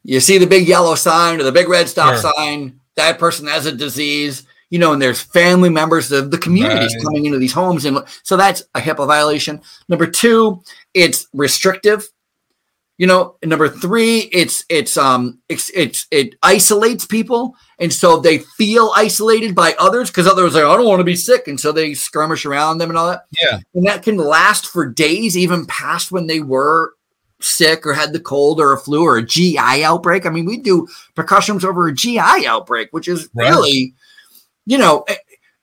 You see the big yellow sign or the big red stop Sure. sign, that person has a disease, you know, and there's family members of the communities Right. coming into these homes. And so that's a HIPAA violation. Number two, it's restrictive. You know, number three, it's it's um it's, it's it isolates people, and so they feel isolated by others because others are I don't want to be sick, and so they skirmish around them and all that Yeah. and that can last for days, even past when they were sick or had the cold or a flu or a GI outbreak. I mean, we do precautions over a GI outbreak, which is Right. really, you know,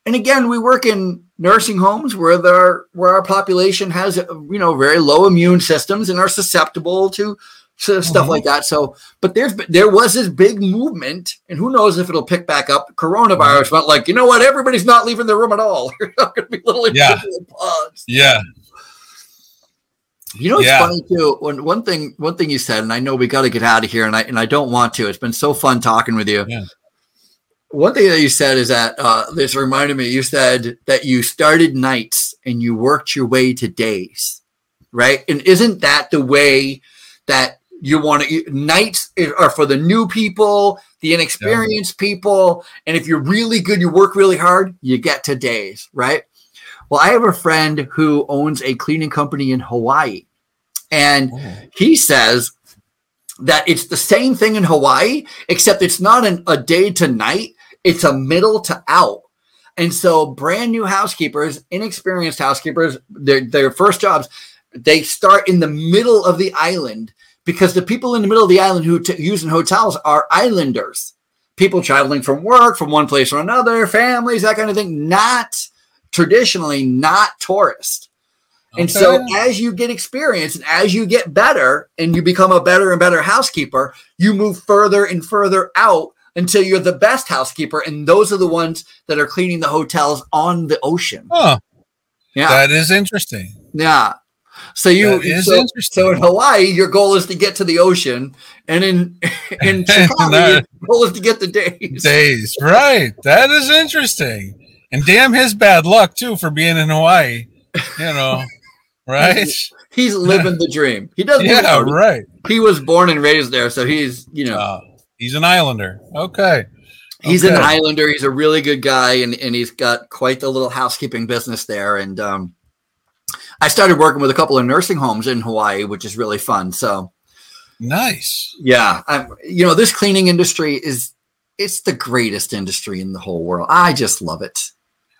and again, we work in nursing homes where there where our population has you know very low immune systems and are susceptible to, to stuff Mhm. like that. So, but there's there was this big movement, and who knows if it'll pick back up. Coronavirus went like, you know what? Everybody's not leaving the room at all. You're not going to be little Yeah. Yeah. You know, it's Yeah. funny too. When one thing, one thing you said, and I know we got to get out of here, and I and I don't want to. It's been so fun talking with you. Yeah. One thing that you said is that uh, this reminded me. You said that you started nights and you worked your way to days, right? And isn't that the way that you want to? Nights are for the new people, the inexperienced people, and if you're really good, you work really hard, you get to days, right? Well, I have a friend who owns a cleaning company in Hawaii. And oh. he says that it's the same thing in Hawaii, except it's not an, a day to night, it's a middle to out. And so, brand new housekeepers, inexperienced housekeepers, their, their first jobs, they start in the middle of the island because the people in the middle of the island who t- use in hotels are islanders, people traveling from work, from one place or another, families, that kind of thing, not traditionally not tourists. And so as you get experience and as you get better and you become a better and better housekeeper, you move further and further out until you're the best housekeeper. And those are the ones that are cleaning the hotels on the ocean. Yeah. That is interesting. yeah. So you so, interesting. so in Hawaii, your goal is to get to the ocean. And in in Chicago, that- your goal is to get the days. Days. Right. That is interesting. And damn his bad luck too for being in Hawaii. You know. Right? He's living the dream. He doesn't yeah, right. He was born and raised there, so he's you know Uh, he's an islander. Okay. He's an Islander. He's a really good guy, and, and he's got quite the little housekeeping business there. And um, I started working with a couple of nursing homes in Hawaii, which is really fun. So Nice. yeah, I'm, you know, this cleaning industry is it's the greatest industry in the whole world. I just love it.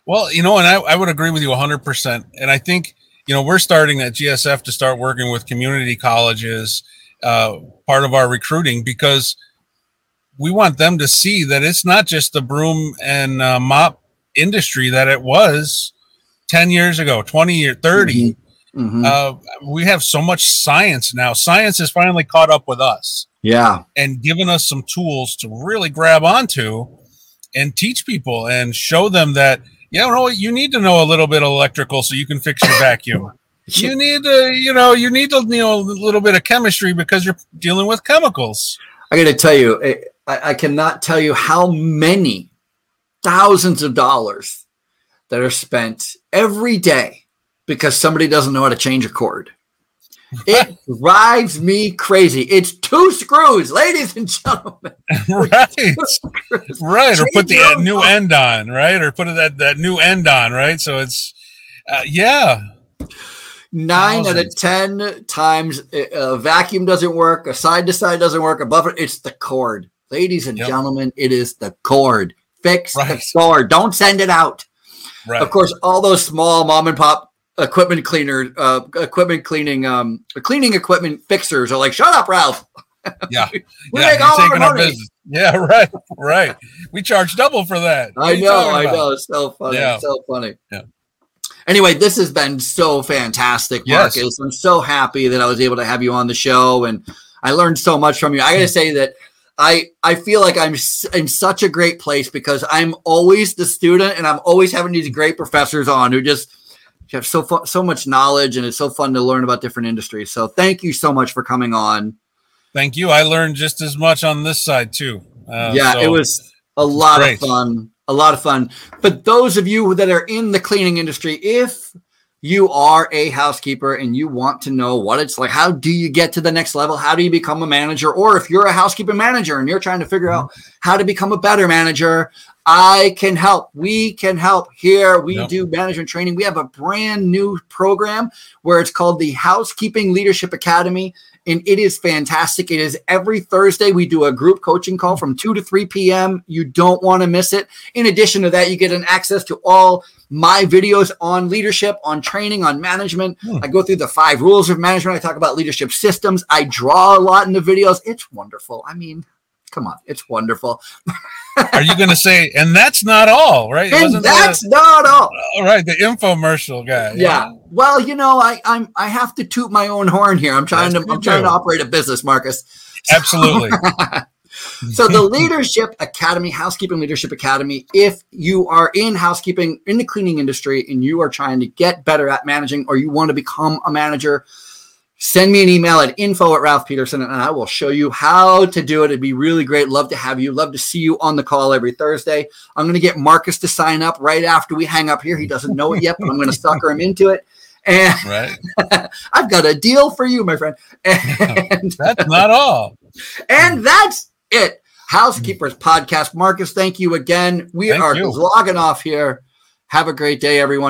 Well, you know, and I, I would agree with you 100%. And I think, you know, we're starting at GSF to start working with community colleges, uh, part of our recruiting, because we want them to see that it's not just the broom and uh, mop industry that it was 10 years ago, 20 years, 30. Mm-hmm. Uh, we have so much science now. Science has finally caught up with us. Yeah. And given us some tools to really grab onto and teach people and show them that, you know, you need to know a little bit of electrical so you can fix your vacuum. you need to, you know, you need to know a little bit of chemistry because you're dealing with chemicals. I got to tell you, eh, I, I cannot tell you how many thousands of dollars that are spent every day because somebody doesn't know how to change a cord. It drives me crazy. It's two screws, ladies and gentlemen. right. Right. Or put the new end on, right? Or put that, that new end on, right? So it's, uh, yeah. Nine out of 10 times a vacuum doesn't work, a side to side doesn't work, Above it, It's the cord. Ladies and yep. gentlemen, it is the cord. Fix right. the cord. Don't send it out. Right. Of course, all those small mom and pop equipment cleaner, uh, equipment cleaning, um, cleaning equipment fixers are like, shut up, Ralph. Yeah. we yeah, make all our money. Our yeah, right, right. We charge double for that. What I know, I know. It's so funny. Yeah. It's so funny. Yeah. Anyway, this has been so fantastic, Marcus. Yes. I'm so happy that I was able to have you on the show, and I learned so much from you. I got to say that I I feel like I'm in such a great place because I'm always the student, and I'm always having these great professors on who just you have so fun, so much knowledge, and it's so fun to learn about different industries. So thank you so much for coming on. Thank you. I learned just as much on this side too. Uh, yeah, so it was a lot of fun. A lot of fun. But those of you that are in the cleaning industry, if you are a housekeeper and you want to know what it's like, how do you get to the next level? How do you become a manager? Or if you're a housekeeping manager and you're trying to figure out how to become a better manager, I can help. We can help here. We yep. do management training. We have a brand new program where it's called the Housekeeping Leadership Academy and it is fantastic. It is every Thursday. We do a group coaching call from 2 to 3 p.m. You don't want to miss it. In addition to that, you get an access to all my videos on leadership, on training, on management. Hmm. I go through the five rules of management. I talk about leadership systems. I draw a lot in the videos. It's wonderful. I mean, come on, it's wonderful. Are you going to say, and that's not all, right? And that's that, not all. All right, the infomercial guy. Yeah. yeah. Well, you know, I I'm I have to toot my own horn here. I'm trying to I'm trying to operate a business, Marcus. Absolutely. so the leadership academy housekeeping leadership academy if you are in housekeeping in the cleaning industry and you are trying to get better at managing or you want to become a manager send me an email at info at Ralph Peterson and I will show you how to do it. It'd be really great. Love to have you. Love to see you on the call every Thursday. I'm going to get Marcus to sign up right after we hang up here. He doesn't know it yet, but I'm going to sucker him into it. And right. I've got a deal for you, my friend. And that's not all. And that's it. Housekeepers podcast. Marcus, thank you again. We thank are you. logging off here. Have a great day, everyone.